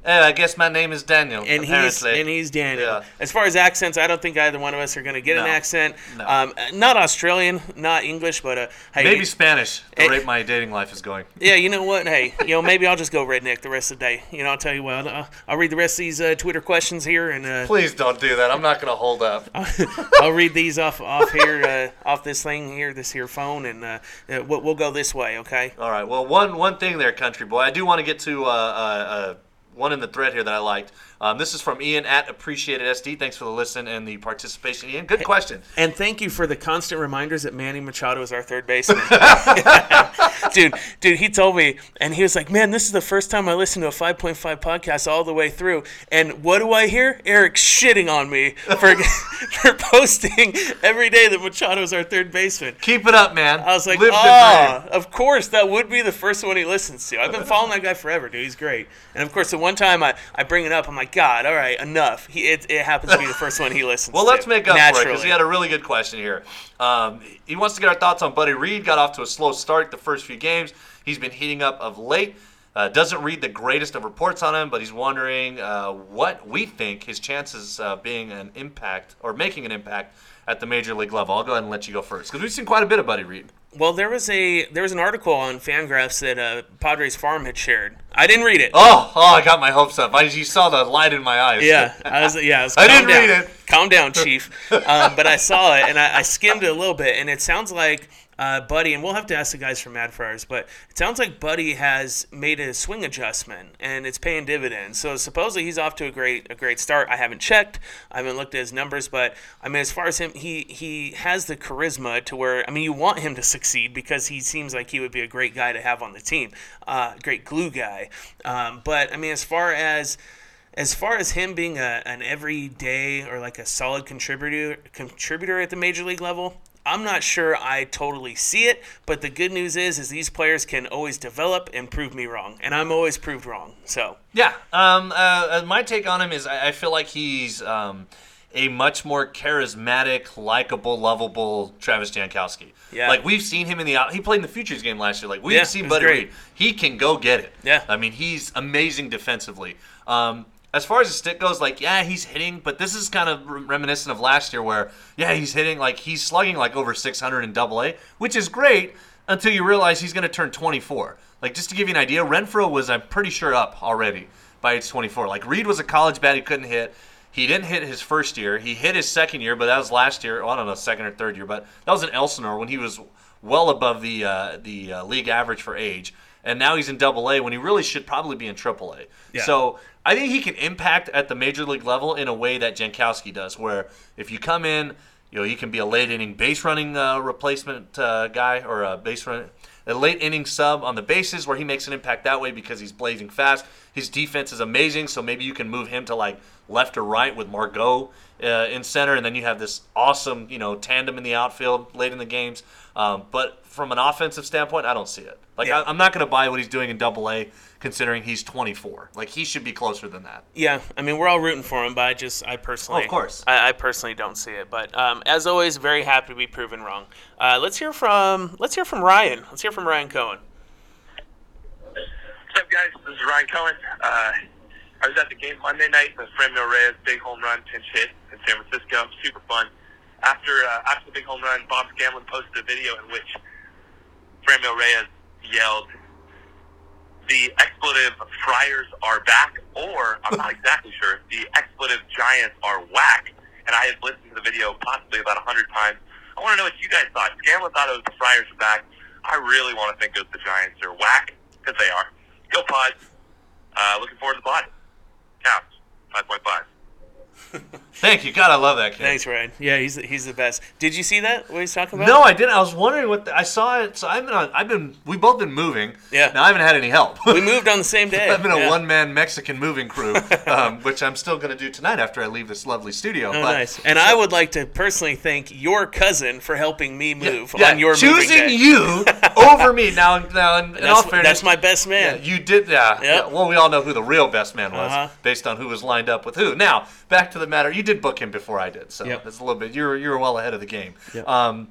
Eh, I guess my name is Daniel. and he's apparently. and he's Daniel. Yeah. As far as accents, I don't think either one of us are going to get an accent. No. Um, not Australian, not English, but uh, hey, Maybe Spanish. The Eh. rate my dating life is going. yeah, you know what? Hey, you know maybe I'll just go redneck the rest of the day. You know, I'll tell you what. I'll, I'll read the rest of these uh, Twitter questions here, and uh, Please don't do that. I'm not going to hold up. I'll read these off off here uh, off this thing here, this here phone, and uh, uh, we'll, we'll go this way, okay? All right. Well, one one thing there, country boy. I do want to get to uh, uh, uh, one in the thread here that I liked. Um, this is from Ian at Appreciated SD. Thanks for the listen and the participation, Ian. Good question. And thank you for the constant reminders that Manny Machado is our third baseman. dude, dude, he told me, and he was like, "Man, this is the first time I listened to a 5.5 podcast all the way through." And what do I hear? Eric shitting on me for for posting every day that Machado is our third baseman. Keep it up, man. I was like, Live "Ah, of course, that would be the first one he listens to." I've been following that guy forever, dude. He's great. And of course, the one time I, I bring it up, I'm like, "God, all right, enough." He it, it happens to be the first one he listens Well, to. Well, let's make up for it because he had a really good question here. Um, he wants to get our thoughts on Buddy Reed. Got off to a slow start the first few games. He's been heating up of late. Uh, doesn't read the greatest of reports on him, but he's wondering uh, what we think his chances of being an impact or making an impact at the major league level. I'll go ahead and let you go first because we've seen quite a bit of Buddy Reed. Well, there was a there was an article on Fangraphs that uh, Padres Farm had shared. I didn't read it. Oh, oh, I got my hopes up. I, you saw the light in my eyes. Yeah, I was. Yeah, I, was, I didn't down. read it. Calm down, Chief. Um, but I saw it and I, I skimmed it a little bit, and it sounds like uh, Buddy, and we'll have to ask the guys from Mad Friars, but it sounds like Buddy has made a swing adjustment and it's paying dividends. So supposedly he's off to a great a great start. I haven't checked, I haven't looked at his numbers, but I mean, as far as him, he he has the charisma to where I mean, you want him to succeed because he seems like he would be a great guy to have on the team, uh, great glue guy. Um, but I mean, as far as as far as him being a, an everyday or like a solid contributor contributor at the major league level, I'm not sure I totally see it. But the good news is, is these players can always develop and prove me wrong, and I'm always proved wrong. So Yeah. Um, uh, uh, my take on him is I, I feel like he's. Um, a much more charismatic, likable, lovable Travis Jankowski. Yeah. Like we've seen him in the out. He played in the futures game last year. Like we've Yeah, seen Buddy. Reed. He can go get it. Yeah. I mean, he's amazing defensively. Um, as far as the stick goes, like yeah, he's hitting, but this is kind of reminiscent of last year, where yeah, he's hitting like he's slugging like over 600 in Double A, which is great until you realize he's going to turn 24. Like just to give you an idea, Renfroe was I'm pretty sure up already by age 24. Like Reed was a college bat he couldn't hit. He didn't hit his first year. He hit his second year, but that was last year. Well, I don't know, second or third year, but that was in Elsinore when he was well above the uh, the uh, league average for age. And now he's in Double A when he really should probably be in Triple A. Yeah. So I think he can impact at the major league level in a way that Jankowski does, where if you come in, you know, he can be a late inning base running uh, replacement uh, guy or a base run, a late inning sub on the bases where he makes an impact that way because he's blazing fast. His defense is amazing, so maybe you can move him to like left or right with Margot uh, in center, and then you have this awesome, you know, tandem in the outfield late in the games. Um, but from an offensive standpoint, I don't see it. Like Yeah. I, I'm not going to buy what he's doing in Double A, considering he's 24. Like he should be closer than that. Yeah, I mean we're all rooting for him, but I just I personally, Oh, of course. I, I personally don't see it. But um, as always, very happy to be proven wrong. Uh, let's hear from let's hear from Ryan. Let's hear from Ryan Cohen. What's up, guys? This is Ryan Cohen. Uh, I was at the game Monday night. The Franmil Reyes big home run pinch hit in San Francisco. Super fun. After uh, after the big home run, Bob Scanlan posted a video in which Franmil Reyes yelled, "The expletive Friars are back," or I'm not exactly sure. The expletive Giants are whack. And I had listened to the video possibly about a hundred times. I want to know what you guys thought. Scanlan thought it was the Friars are back. I really want to think it was the Giants are whack because they are. Go Pods. Uh, looking forward to the pod. Counts. 5.5. Thank you. God, I love that kid. Thanks, Ryan. Yeah, he's he's the best. Did you see that? What he's talking about? No, I didn't. I was wondering what the, I saw it. So I've been on. I've been. We've both been moving. Yeah. Now I haven't had any help. we moved on the same day. I've been a Yeah. one-man Mexican moving crew, um, which I'm still going to do tonight after I leave this lovely studio. Oh, but nice. And I would like to personally thank your cousin for helping me move yeah, on your moving choosing you over me. Now, now, in, in all fairness, that's my best Yeah, man. you did. Yeah, Yep. Well, we all know who the real best man was Uh-huh. based on who was lined up with who. Now, back to the matter. You did book him before I did, so Yep. that's a little bit. You're you're well ahead of the game. Yep. Um,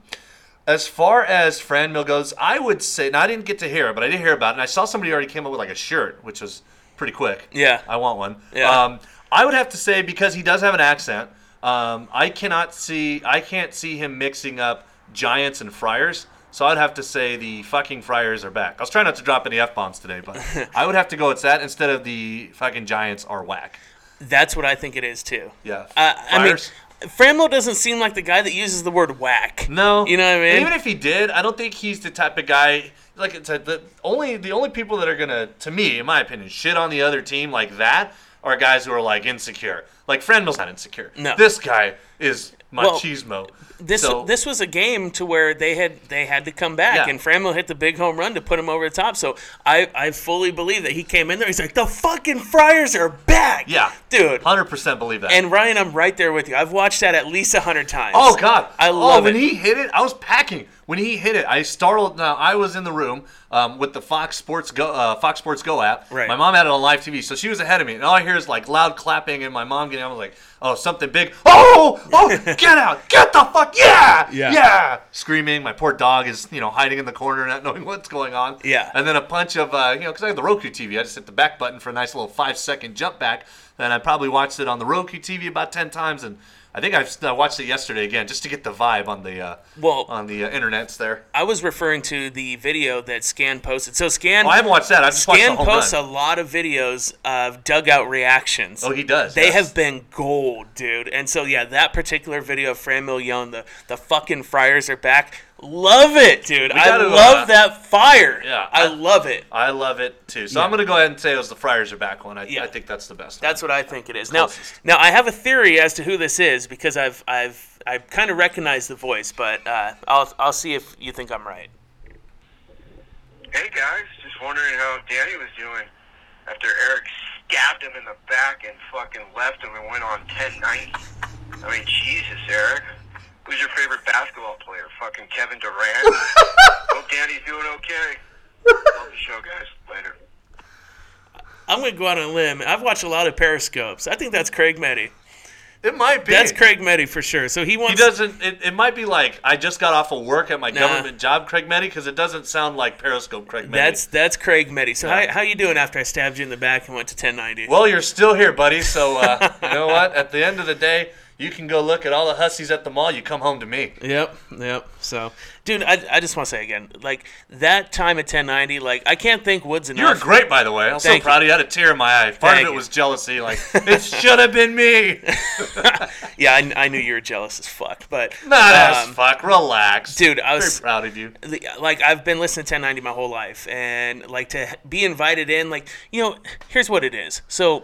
as far as Franmil goes, I would say. Now, I didn't get to hear it, but I did hear about it. And I saw somebody already came up with like a shirt, which was pretty quick. Yeah. I want one. Yeah. Um, I would have to say because he does have an accent. Um, I cannot see. I can't see him mixing up Giants and Friars. So I'd have to say the fucking Friars are back. I was trying not to drop any f bombs today, but I would have to go with that instead of the fucking Giants are whack. That's what I think it is too. Yeah. Uh, I mean? Franmil doesn't seem like the guy that uses the word whack. No, You know what I mean? even if he did, I don't think he's the type of guy. Like it's a, the only the only people that are gonna, to me, in my opinion, shit on the other team like that are guys who are like insecure. Like Franmil's not insecure. No. This guy is Well, machismo. This So- this was a game to where they had they had to come back, Yeah. and Franmil hit the big home run to put him over the top. So I I fully believe that he came in there. He's like the fucking Friars are back. Yeah, dude. hundred percent believe that. And Ryan, I'm right there with you. I've watched that at least a hundred times. Oh God! I love oh, love when it. he hit it, I was packing. When he hit it, I startled. Now I was in the room um, with the Fox Sports Go uh, Fox Sports Go app. Right. My mom had it on live TV, so she was ahead of me, and all I hear is like loud clapping, and my mom getting. I was like, "Oh, something big! Oh, oh, get out! Get the fuck! Yeah, Yeah. yeah!" Screaming. My poor dog is you know hiding in the corner, not knowing what's going on. Yeah. And then a bunch of uh, you know because I have the Roku TV, I just hit the back button for a nice little five second jump back, and I probably watched it on the Roku TV about ten times, and I think I've I watched it yesterday again just to get the vibe on the uh, Well- on the uh, internets there. I was referring to the video that Scan posted. So Scan Oh, I haven't watched that. I just watched the Scan posts run. a lot of videos of dugout reactions. Oh, he does. They yes. have been gold, dude. And so yeah, that particular video of Fran Million, the the fucking Friars are back. Love it, dude. I love uh, that fire. yeah, I, I- love it. I love it too. So Yeah. I'm gonna go ahead and say it was the Friars are back one. I, Yeah. I think that's the best. That's what I think it is. Now, Closest. now I have a theory as to who this is because I've I've I kind of recognize the voice, but uh, I'll I'll see if you think I'm right. Hey guys, just wondering how Danny was doing after Eric stabbed him in the back and fucking left him and went on 1090. I mean, Jesus, Eric. Who's your favorite basketball player? Fucking Kevin Durant? Hope Danny's doing okay. Love the show, guys. Later. I'm gonna go out on a limb. I've watched a lot of Periscopes. I think that's Craig Meddy. It might be. That's Craig Meddy for sure. So he He wants. doesn't. It, it might be like I just got off of work at my Nah. government job, Craig Meddy, because it doesn't sound like Periscope Craig Meddy. That's that's Craig Meddy. So Yeah. how, how you doing after I stabbed you in the back and went to 1090? well, you're still here, buddy. So uh, you know what? At the end of the day, you can go look at all the hussies at the mall. You come home to me. Yep, yep. So, dude, I, I just want to say again, like that time at 1090, like I can't thank Woods enough. You were great, by the way. I'm so proud you. of you. I had a tear in my eye. Part Thank of it you. was jealousy. Like it should have been me. Yeah, I, I knew you were jealous as fuck, but Not as um, fuck. Relax, dude, I was- very proud of you. like I've been listening to 1090 my whole life, and like to be invited in, like you know, here's what it is. So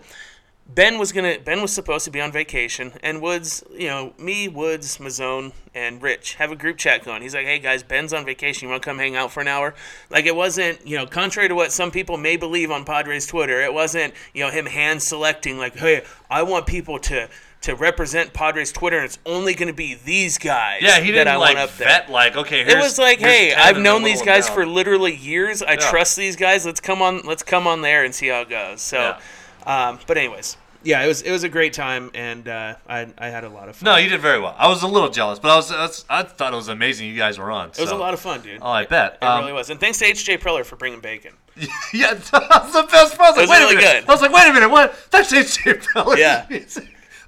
Ben was gonna Ben was supposed to be on vacation, and Woods, you know, me, Woods, Mazzone, and Rich have a group chat going. He's like, "Hey guys, Ben's on vacation. You want to come hang out for an hour?" Like it wasn't, you know, contrary to what some people may believe on Padres Twitter, it wasn't, you know, him hand selecting like, "Hey, I want people to." To represent Padres Twitter, and it's only going to be these guys. Yeah, he didn't I like want up there. vet like okay. It was like, hey, I've known these guys down. for literally years. I Yeah. trust these guys. Let's come on. Let's come on there and see how it goes. So, um, but anyways, yeah, it was it was a great time, and uh, I I had a lot of fun. No, you did very well. I was a little jealous, but I was, I was I thought it was amazing you guys were on. it was a lot of fun, dude. Oh, I bet. it really was. And thanks to AJ Preller for bringing bacon. Yeah, that was the best part. I was like, was wait really a minute. good. I was like, wait a minute, what? That's AJ Preller. Yeah.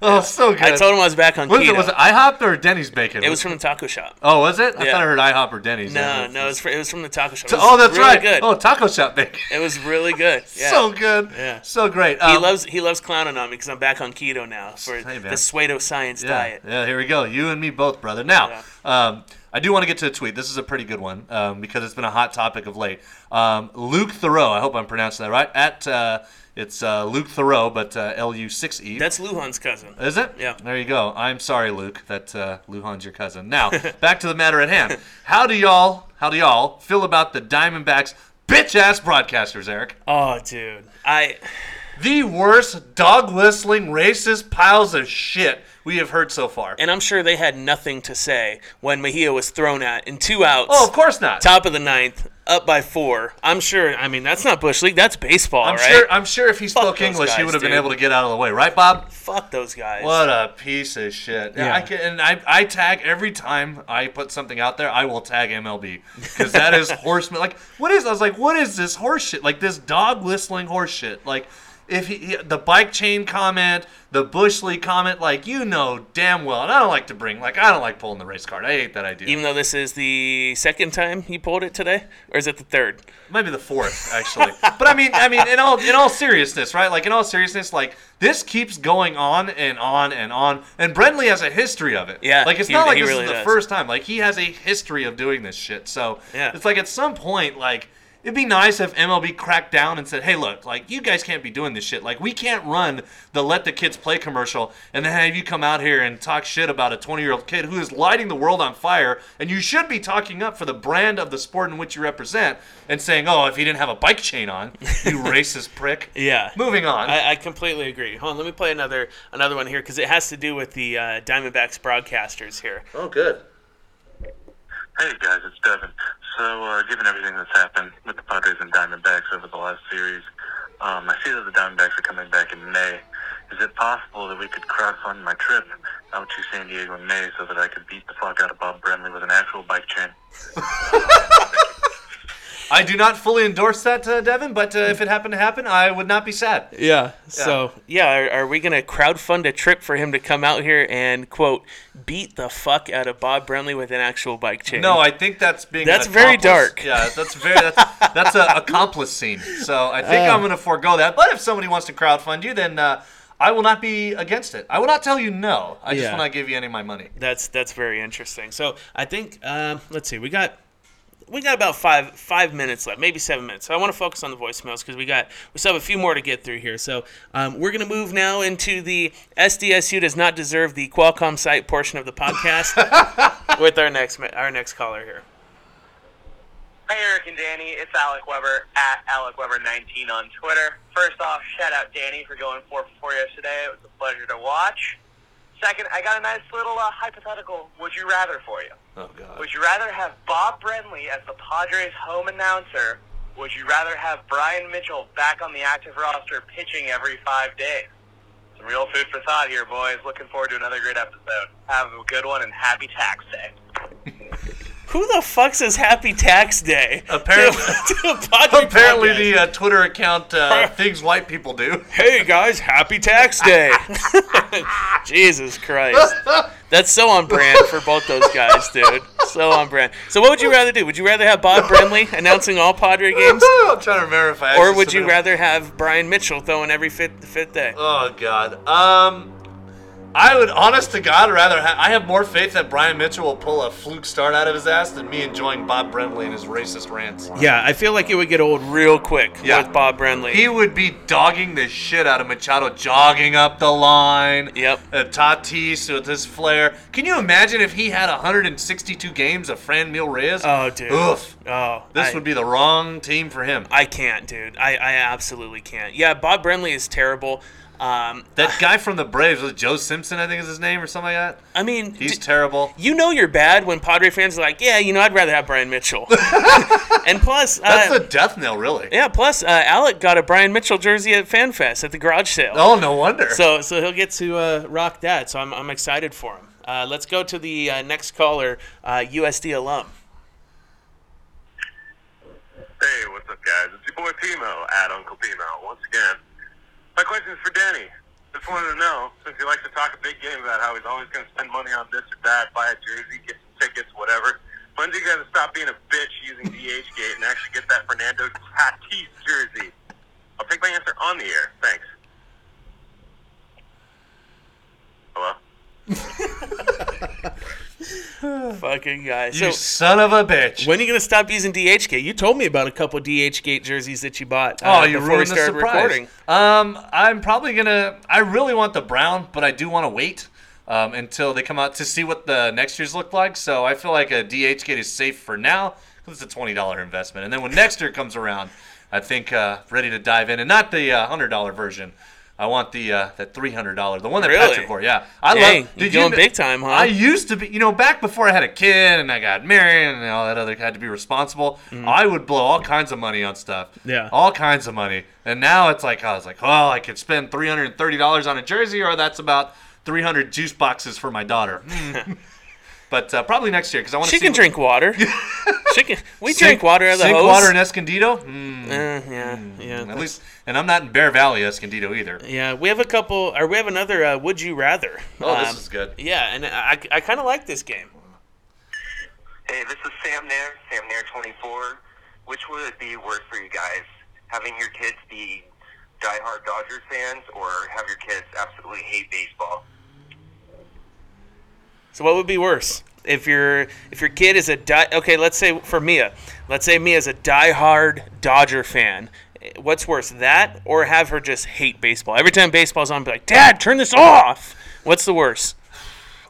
oh, so good. I told him I was back on keto. it, was it IHOP or Denny's bacon? It was from the taco shop. Oh, was it? I Yeah. thought I heard IHOP or Denny's. No, no, it was, fr- it was from the taco shop. It was oh, that's really right. Good. Oh, taco shop bacon. It was really good. Yeah. So good. Yeah. So great. he Um, loves he loves clowning on me because I'm back on keto now for Hey, man. the Suedo Science Yeah, diet. yeah, here we go. You and me both, brother. Now, um, I do want to get to the tweet. This is a pretty good one um, because it's been a hot topic of late. Um, Luke Thoreau, I hope I'm pronouncing that right. At uh, it's uh, Luke Thoreau, but uh, L U six E. That's Luhan's cousin. Is it? Yeah. There you go. I'm sorry, Luke, that uh, Luhan's your cousin. Now, back to the matter at hand. How do y'all, how do y'all feel about the Diamondbacks bitch ass broadcasters, Eric? Oh, dude, I The worst dog whistling racist piles of shit we have heard so far. and I'm sure they had nothing to say when Mejia was thrown at in two outs. Oh, of course not. Top of the ninth, up by four. I'm sure. I mean, that's not bush league. That's baseball, I'm right? sure. I'm sure if he spoke those English, he would have been able to get out of the way, right, Bob? Fuck those guys. What a piece of shit. Yeah. Yeah. I can, and I, I tag every time I put something out there. I will tag MLB because that is horseman. Like, what is? I was like, what is this horse shit? Like this dog whistling horse shit. Like, if he, he- the bike chain comment, the bush league comment, like you know damn well, and I don't like to bring like I don't like pulling the race card. I hate that idea. Even though this is the second time he pulled it today, or is it the third? Maybe the fourth, actually. but I mean, I mean, in all in all seriousness, right? Like in all seriousness, like this keeps going on and on and on. And Brenly has a history of it. Yeah, Like it's he- not like this really is the does. first time. Like he has a history of doing this shit. So Yeah. it's like at some point, like. It'd be nice if MLB cracked down and said, "Hey, look, like you guys can't be doing this shit. Like we can't run the let the kids play commercial and then have you come out here and talk shit about a 20-year-old kid who is lighting the world on fire and you should be talking up for the brand of the sport in which you represent and saying, "Oh, if he didn't have a bike chain on, you racist prick." Yeah. Moving on. I, I completely agree. Hold on, let me play another another one here because it has to do with the uh, Diamondbacks broadcasters here. oh, good. Hey guys, it's Devin. So, uh, given everything that's happened with the Padres and Diamondbacks over the last series, um, I see that the Diamondbacks are coming back in May. Is it possible that we could crowdfund my trip out to San Diego in May so that I could beat the fuck out of Bob Brenly with an actual bike chain? I do not fully endorse that, uh, Devin, but uh, if it happened to happen, I would not be sad. Yeah. So yeah, are, are we gonna crowdfund a trip for him to come out here and quote beat the fuck out of Bob Brenly with an actual bike chain? No, I think that's being. That's an very dark. Yeah, that's very. That's, that's a accomplice scene. So I think Uh. I'm going to forego that. But if somebody wants to crowdfund you, then uh, I will not be against it. I will not tell you no. I just Yeah. will not give you any of my money. That's that's very interesting. So I think um, let's see, we got we got about five five minutes left, maybe seven minutes. So I want to focus on the voicemails because we got we still have a few more to get through here. So um, we're gonna move now into the SDSU does not deserve the Qualcomm site portion of the podcast with our next our next caller here. Hi, Eric and Danny. It's Alec Weber at Alec Weber19 on Twitter. First off, shout out Danny for going 4 for 4 yesterday. It was a pleasure to watch. Second, I got a nice little uh, hypothetical would you rather for you. Oh God. Would you rather have Bob Brenly as the Padres home announcer? Would you rather have Bryan Mitchell back on the active roster pitching every five days? Some real food for thought here, boys. Looking forward to another great episode. Have a good one and happy tax day. Who the fuck says Happy Tax Day? Apparently- to, to Apparently, podcast? the uh, Twitter account uh, things white people do. hey guys, Happy Tax Day. Jesus Christ, that's so on brand for both those guys, dude. So on brand. So, what would you rather do? Would you rather have Bob Brenly announcing all Padre games, I'm trying to remember if I. or would you rather have Bryan Mitchell throwing every fifth fifth day? Oh God. Um, I would, honest to God, rather. Ha- I have more faith that Bryan Mitchell will pull a fluke start out of his ass than me enjoying Bob Brenly and his racist rants. Yeah, I feel like it would get old real quick Yeah. with Bob Brenly. He would be dogging the shit out of Machado, jogging up the line. Yep. Uh, Tatis with his flair. Can you imagine if he had 162 games of Franmil Reyes? oh, dude. Oof. Oh, This I- would be the wrong team for him. I can't, dude. I, I absolutely can't. Yeah, Bob Brenly is terrible. Um, That guy from the Braves, was Joe Simpson, I think is his name, or something like that. I mean, He's d- terrible. you know you're bad when Padre fans are like, yeah, you know, I'd rather have Bryan Mitchell. and plus, That's uh, the death knell, really. yeah, plus uh, Alec got a Bryan Mitchell jersey at FanFest at the garage sale. Oh, no wonder. So, so he'll get to uh, rock that. So I'm, I'm excited for him. Uh, let's go to the uh, next caller, uh, USD alum. Hey, what's up, guys? It's your boy Pimo at Uncle Pimo once again. My question is for Danny. Just wanted to know, since he likes to talk a big game about how he's always going to spend money on this or that, buy a jersey, get some tickets, whatever. When do you guys stop being a bitch using DH Gate and actually get that Fernando Tatis jersey? I'll take my answer on the air. Thanks. Hello? Fucking guy. you So son of a bitch. when are you gonna stop using DHgate? You told me about a couple DHgate jerseys that you bought. Uh, Oh, you before we ruined the surprise. recording. Um, I'm probably gonna. I really want the brown, but I do want to wait um, until they come out to see what the next year's look like. So I feel like a DH kit is safe for now because it's a twenty dollar investment. And then when next year comes around, I think uh, ready to dive in, and not the uh, hundred dollar version. I want the uh, that three hundred dollar, the one that Really? Patrick wore. Yeah, I Dang, love. you did going kn- big time, huh? I used to be, you know, back before I had a kid and I got married and all that other had to be responsible. I would blow all kinds of money on stuff. Yeah. all kinds of money. And now it's like I was like, well, I could spend three hundred and thirty dollars on a jersey, or that's about three hundred juice boxes for my daughter. But uh, probably next year because I want to. She can drink water. she can. We Sink- drink water out of the sink hose. water in Escondido. Mm, Uh, yeah, yeah. at least, and I'm not in Bear Valley, Escondido either. Yeah, we have a couple, or we have another. Uh, Would you rather? Oh, this Um, is good. Yeah, and I, I kind of like this game. Hey, this is Sam Nair, Sam Nair 24. Which would it be worse for you guys? Having your kids be diehard Dodgers fans or have your kids absolutely hate baseball? So what would be worse if your if your kid is a die? Okay, let's say for Mia, let's say Mia's a diehard Dodger fan. Eh, what's worse, that or have her just hate baseball every time baseball's on? Be like, Dad, turn this off. What's the worst?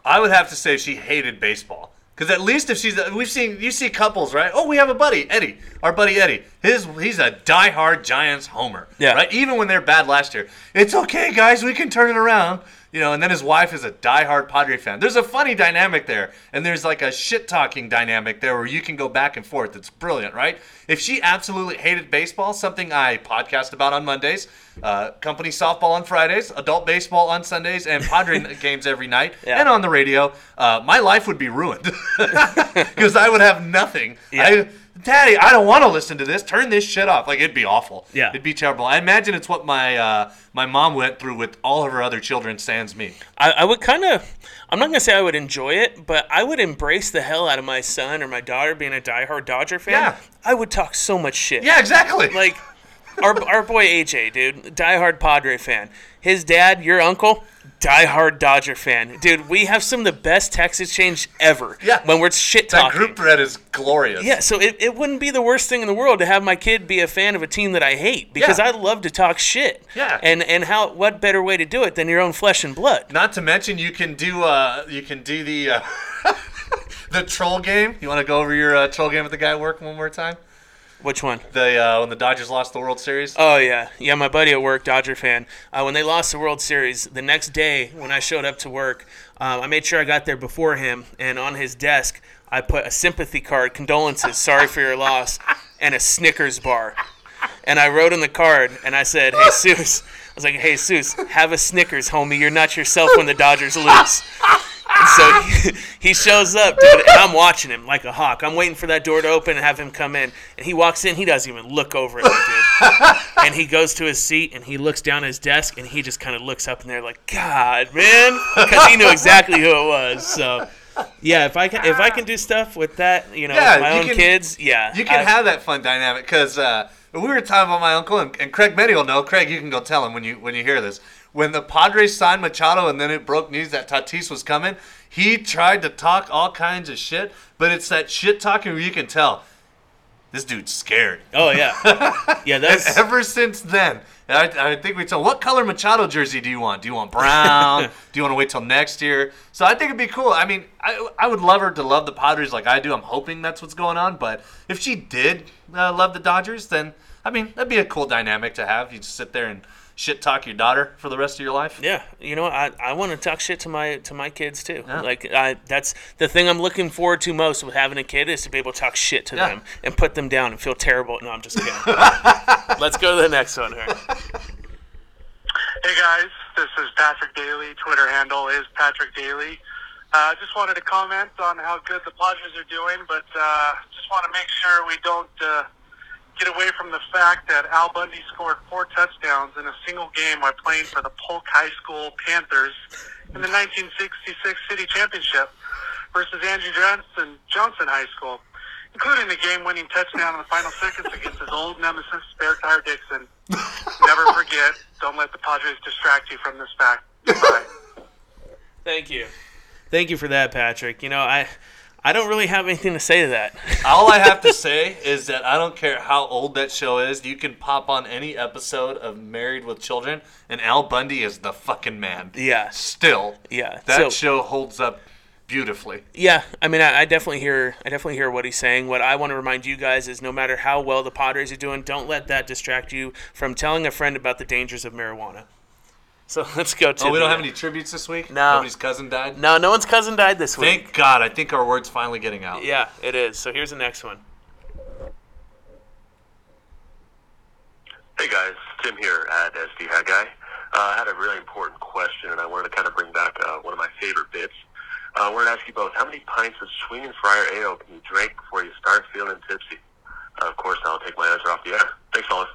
I would have to say she hated baseball. Because at least if she's, we've seen, you see couples, right? Oh, we have a buddy, Eddie, our buddy Eddie. His, he's a diehard Giants homer. Yeah. Right. Even when they're bad last year, it's okay, guys. We can turn it around. You know. And then his wife is a diehard Padre fan. There's a funny dynamic there, and there's like a shit talking dynamic there where you can go back and forth. It's brilliant, right? If she absolutely hated baseball, something I podcast about on Mondays, uh, company softball on Fridays, adult baseball on Sundays, and Padre games every night, Yeah. and on the radio, uh, my life would be ruined because I would have nothing. Yeah. I, Daddy, I don't want to listen to this. Turn this shit off. Like it'd be awful. Yeah. it'd be terrible. I imagine it's what my uh, my mom went through with all of her other children, sans me. I, I would kind of. I'm not gonna say I would enjoy it, but I would embrace the hell out of my son or my daughter being a diehard Dodger fan. Yeah. I would talk so much shit. Yeah, exactly. like our, our boy AJ, dude, diehard Padre fan. His dad, your uncle, diehard Dodger fan. Dude, we have some of the best text exchange ever. Yeah. When we're shit talking. that group thread is glorious. yeah, so it, it wouldn't be the worst thing in the world to have my kid be a fan of a team that I hate because Yeah. I love to talk shit. Yeah. And and how what better way to do it than your own flesh and blood? Not to mention, you can do uh, you can do the uh, the troll game. You want to go over your uh, troll game with the guy at work one more time? Which one? The uh, when the Dodgers lost the World Series. Oh yeah, yeah. My buddy at work, Dodger fan. Uh, when they lost the World Series, the next day when I showed up to work, um, I made sure I got there before him, and on his desk I put a sympathy card, condolences, sorry for your loss, and a Snickers bar. And I wrote in the card, and I said, "Hey, Seuss, I was like, "Hey, Seuss, have a Snickers, homie. You're not yourself when the Dodgers lose." So he, he shows up, dude, and I'm watching him like a hawk. I'm waiting for that door to open and have him come in. And he walks in, he doesn't even look over at me, dude. and he goes to his seat and he looks down at his desk and he just kind of looks up in there like, God, man, because he knew exactly who it was. So. Yeah, if I can if I can do stuff with that, you know, Yeah, my you own can- kids, yeah, You can I- have that fun dynamic because uh, we were talking about my uncle and, and Craig Benny will know. Craig, you can go tell him when you when you hear this. When the Padres signed Machado and then it broke news that Tatis was coming, he tried to talk all kinds of shit, but it's that shit talking where you can tell this dude's scared. Oh yeah, yeah. And That's ever since then, I, I think we told, what color Machado jersey do you want? Do you want brown? do you want to wait till next year? So I think it'd be cool. I mean, I, I would love her to love the Padres like I do. I'm hoping that's what's going on. But if she did uh, love the Dodgers, then, I mean, that'd be a cool dynamic to have. You just sit there and shit talk your daughter for the rest of your life. yeah. You know. I, I want to talk shit to my to my kids too. Yeah. Like I, that's the thing I'm looking forward to most with having a kid is to be able to talk shit to Yeah. them and put them down and feel terrible. No, I'm just kidding. Let's go to the next one here. Hey guys, this is Patrick Daly. Twitter handle is Patrick Daly. Uh, I just wanted to comment on how good the Padres are doing, but uh, just want to make sure we don't uh, get away from the fact that Al Bundy scored four touchdowns in a single game while playing for the Polk High School Panthers in the 1966 City Championship versus Andrew Johnson Johnson High School, including the game-winning touchdown in the final seconds against his old nemesis, Spare Tire Dixon. Never forget. Don't let the Padres distract you from this fact. Bye. Thank you. Thank you for that, Patrick. You know, I I don't really have anything to say to that. All I have to say is that I don't care how old that show is. You can pop on any episode of Married with Children, and Al Bundy is the fucking man. Yeah. Still, Yeah. that so, show holds up beautifully. Yeah, I mean, I, I definitely hear, I definitely hear what he's saying. What I want to remind you guys is, no matter how well the Padres are doing, don't let that distract you from telling a friend about the dangers of marijuana. So let's go to. Oh, we don't the- have any tributes this week. No. nobody's cousin died. No, no one's cousin died this week. Thank God. I think our word's finally getting out. Yeah, it is. So here's the next one. Hey guys, Tim here at SD Hat Guy. Uh, I had a really important question, and I wanted to kind of bring back uh, one of my favorite bits. Uh, I wanted to ask you both, how many pints of swinging Friar ale can you drink before you start feeling tipsy? Uh, of course, I'll take my answer off the air. Thanks, fellas.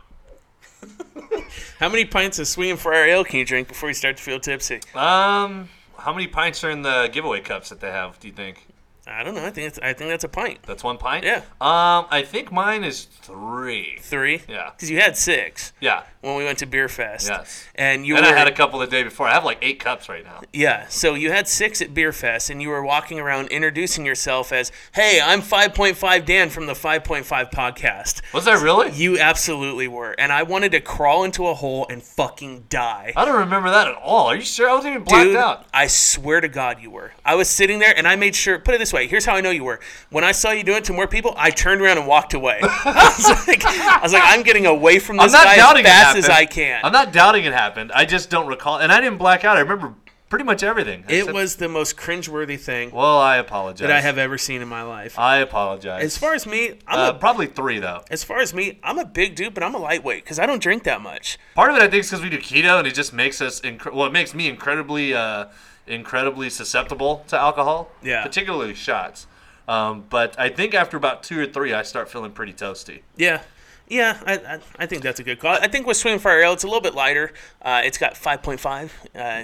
How many pints of swinging Friar ale can you drink before you start to feel tipsy? Um, how many pints are in the giveaway cups that they have? Do you think I don't know. I think it's, I think that's a pint. that's one pint? Yeah. Um, I think mine is three. Three. Yeah. Because you had six Yeah. when we went to Beer Fest. Yes. And you and were I had a couple the day before. I have like eight cups right now. Yeah, so you had six at Beer Fest, and you were walking around introducing yourself as, "Hey, I'm 5.5 Dan from the 5.5 podcast." Was that really? You absolutely were, and I wanted to crawl into a hole and fucking die. I don't remember that at all. Are you sure? I wasn't even blacked Dude, out. I swear to God, you were. I was sitting there, and I made sure. Put it this way: here's how I know you were. When I saw you doing it to more people, I turned around and walked away. I was like, I was like, I'm getting away from this guy as fast as. I can. I'm not doubting it happened. I just don't recall, and I didn't black out. I remember pretty much everything. it except- was the most cringeworthy thing Well, I apologize. that I have ever seen in my life. I apologize. As far as me, I'm uh, a probably three though. As far as me, I'm a big dude, but I'm a lightweight because I don't drink that much. Part of it, I think, is because we do keto, and it just makes us. Inc- well, it makes me incredibly, uh, incredibly susceptible to alcohol. Yeah. Particularly shots. Um, but I think after about two or three, I start feeling pretty toasty. Yeah. Yeah, I, I, I think that's a good call. I think with Swing Fire Ale, it's a little bit lighter. Uh, it's got 5.5. Uh,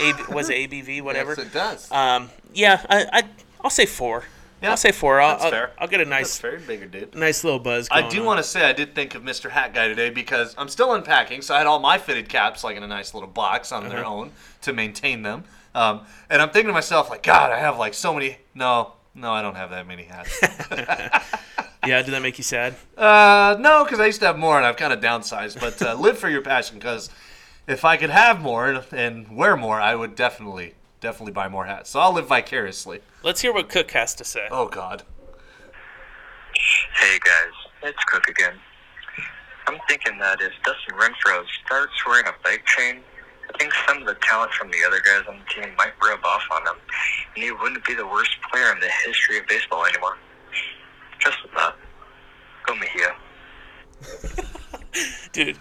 A, was it ABV, whatever? Yes, it does. Um, yeah, I, I, I'll say four. Yeah, I'll say four. I'll, that's I'll, fair. I'll get a That's nice, fair, bigger dude. nice little buzz. I do want to say I did think of Mr. Hat Guy today because I'm still unpacking, so I had all my fitted caps like in a nice little box on their Uh-huh. own to maintain them. Um, and I'm thinking to myself, like, God, I have like so many. No, no, I don't have that many hats. Yeah, did that make you sad? uh, no, because I used to have more and I've kind of downsized. But uh, live for your passion because if I could have more and, and wear more, I would definitely, definitely buy more hats. So I'll live vicariously. Let's hear what Cook has to say. Oh, God. Hey guys, it's Cook again. I'm thinking that if Dustin Renfroe starts wearing a bike chain, I think some of the talent from the other guys on the team might rub off on him, and he wouldn't be the worst player in the history of baseball anymore. Just a thought. Go Mejia. Dude,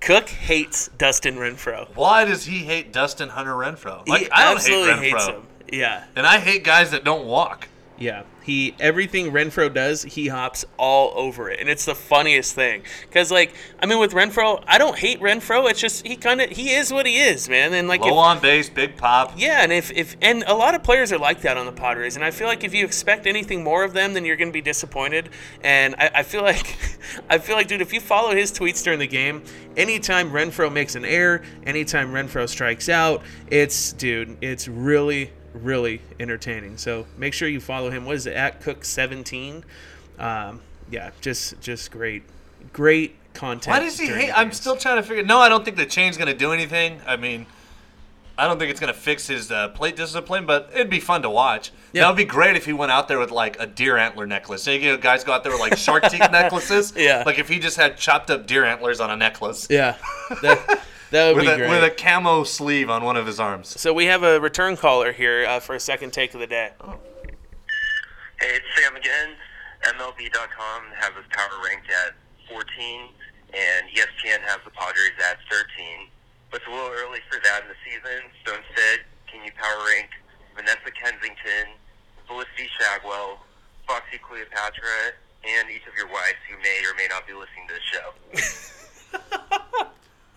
Cook hates Dustin Renfroe. Why does he hate Dustin Hunter Renfroe? Like he I don't absolutely hate Renfroe, hates him. Yeah, and I hate guys that don't walk. Yeah. He everything Renfroe does, he hops all over it, and it's the funniest thing. Cause like, I mean, with Renfroe, I don't hate Renfroe. It's just he kind of he is what he is, man. And like, Low if, on base, big pop. Yeah, and if, if and a lot of players are like that on the Padres, and I feel like if you expect anything more of them, then you're going to be disappointed. And I, I feel like, I feel like, dude, if you follow his tweets during the game, anytime Renfroe makes an error, anytime Renfroe strikes out, it's dude, it's really, really entertaining. So make sure you follow him. What is it at Cook Seventeen? Um, yeah, just just great, great content. Why does he hate? I'm still trying to figure. No, I don't think the chain's gonna do anything. I mean, I don't think it's gonna fix his uh, plate discipline, but it'd be fun to watch. Yeah. That would be great if he went out there with like a deer antler necklace. You know, guys go out there with like shark teeth necklaces. Yeah. Like if he just had chopped up deer antlers on a necklace. Yeah, that, that would With be a, great. with a camo sleeve on one of his arms. So we have a return caller here uh, for a second take of the day. Hey, it's Sam again. MLB.com has his power ranked at 14, and ESPN has the Padres at 13. But it's a little early for that in the season, so instead, can you power rank Vanessa Kensington, Felicity Shagwell, Foxy Cleopatra, and each of your wives who may or may not be listening to the show?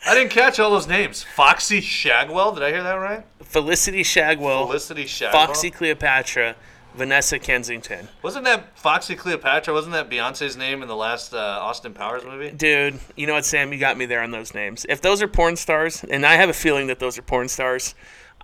I didn't catch all those names. Foxy Shagwell. Did I hear that right? Felicity Shagwell, Felicity Shagwell. Foxy Cleopatra, Vanessa Kensington. Wasn't that Foxy Cleopatra? Wasn't that Beyonce's name in the last uh, Austin Powers movie? Dude, you know what, Sam? You got me there on those names. If those are porn stars, and I have a feeling that those are porn stars,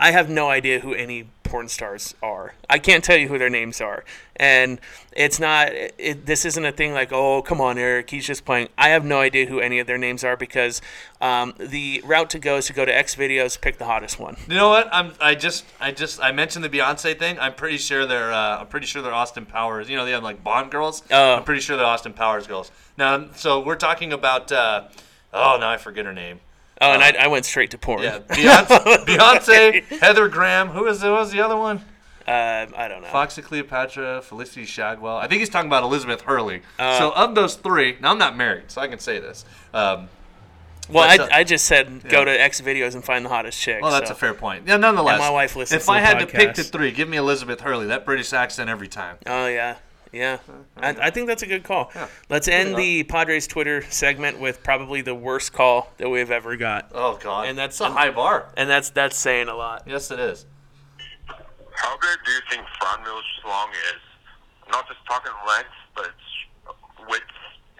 I have no idea who any porn stars are. I can't tell you who their names are. And it's not, it, this isn't a thing like, oh, come on, Eric, he's just playing. I have no idea who any of their names are because um, the route to go is to go to X videos, pick the hottest one. You know what? I'm. I just. I just. I mentioned the Beyonce thing. I'm pretty sure they're. Uh, I'm pretty sure they're Austin Powers. You know, they have like Bond girls. Oh. I'm pretty sure they're Austin Powers girls. Now, so we're talking about. Uh, oh, now I forget her name. Oh, and I, I went straight to porn. Yeah, Beyonce, Beyonce, Heather Graham. Who is was the other one? Uh, I don't know. Foxy Cleopatra, Felicity Shagwell. I think he's talking about Elizabeth Hurley. Uh. so of those three, now I'm not married, so I can say this. Um, Well, But, uh, I, I just said go yeah. to X videos and find the hottest chick. well, that's so. a fair point. Yeah, nonetheless. And my wife listens If I had to pick the three, give me Elizabeth Hurley. That British accent every time. Oh yeah, yeah. Mm-hmm. I, I think that's a good call. Yeah. Let's end the Padres Twitter segment with probably the worst call that we've ever got, Oh God, And that's- It's a high bar. and that's that's saying a lot. Yes, it is. How big do you think Franmil's schlong is? I'm not just talking length, but width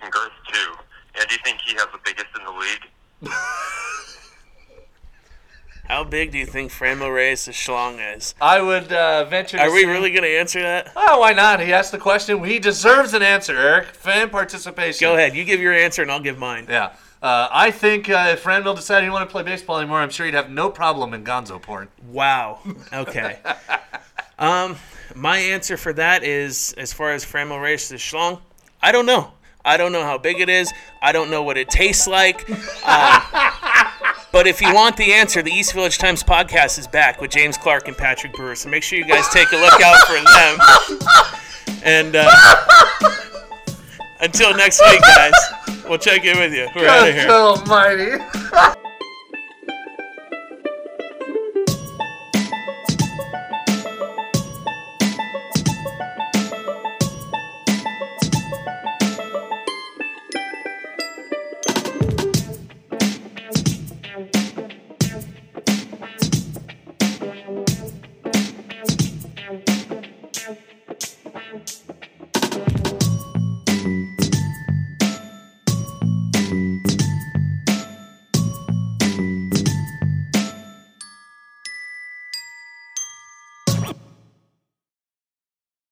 and girth too. And do you think he has the biggest in the league? How big do you think Franmil Reyes' schlong is? I would uh, venture. To Are we say- really gonna answer that? Oh, why not? He asked the question. He deserves an answer, Eric. Fan participation. Go ahead. You give your answer, and I'll give mine. Yeah. Uh, I think uh, if Franmil decided he didn't want to play baseball anymore, I'm sure he'd have no problem in Gonzo porn. Wow. Okay. um, my answer for that is, as far as Franmil Reyes' schlong, I don't know. I don't know how big it is. I don't know what it tastes like. Um, but if you want the answer, the East Village Times podcast is back with James Clark and Patrick Brewer. So make sure you guys take a look out for them. And uh, until next week, guys, we'll check in with you. We're out of here. almighty.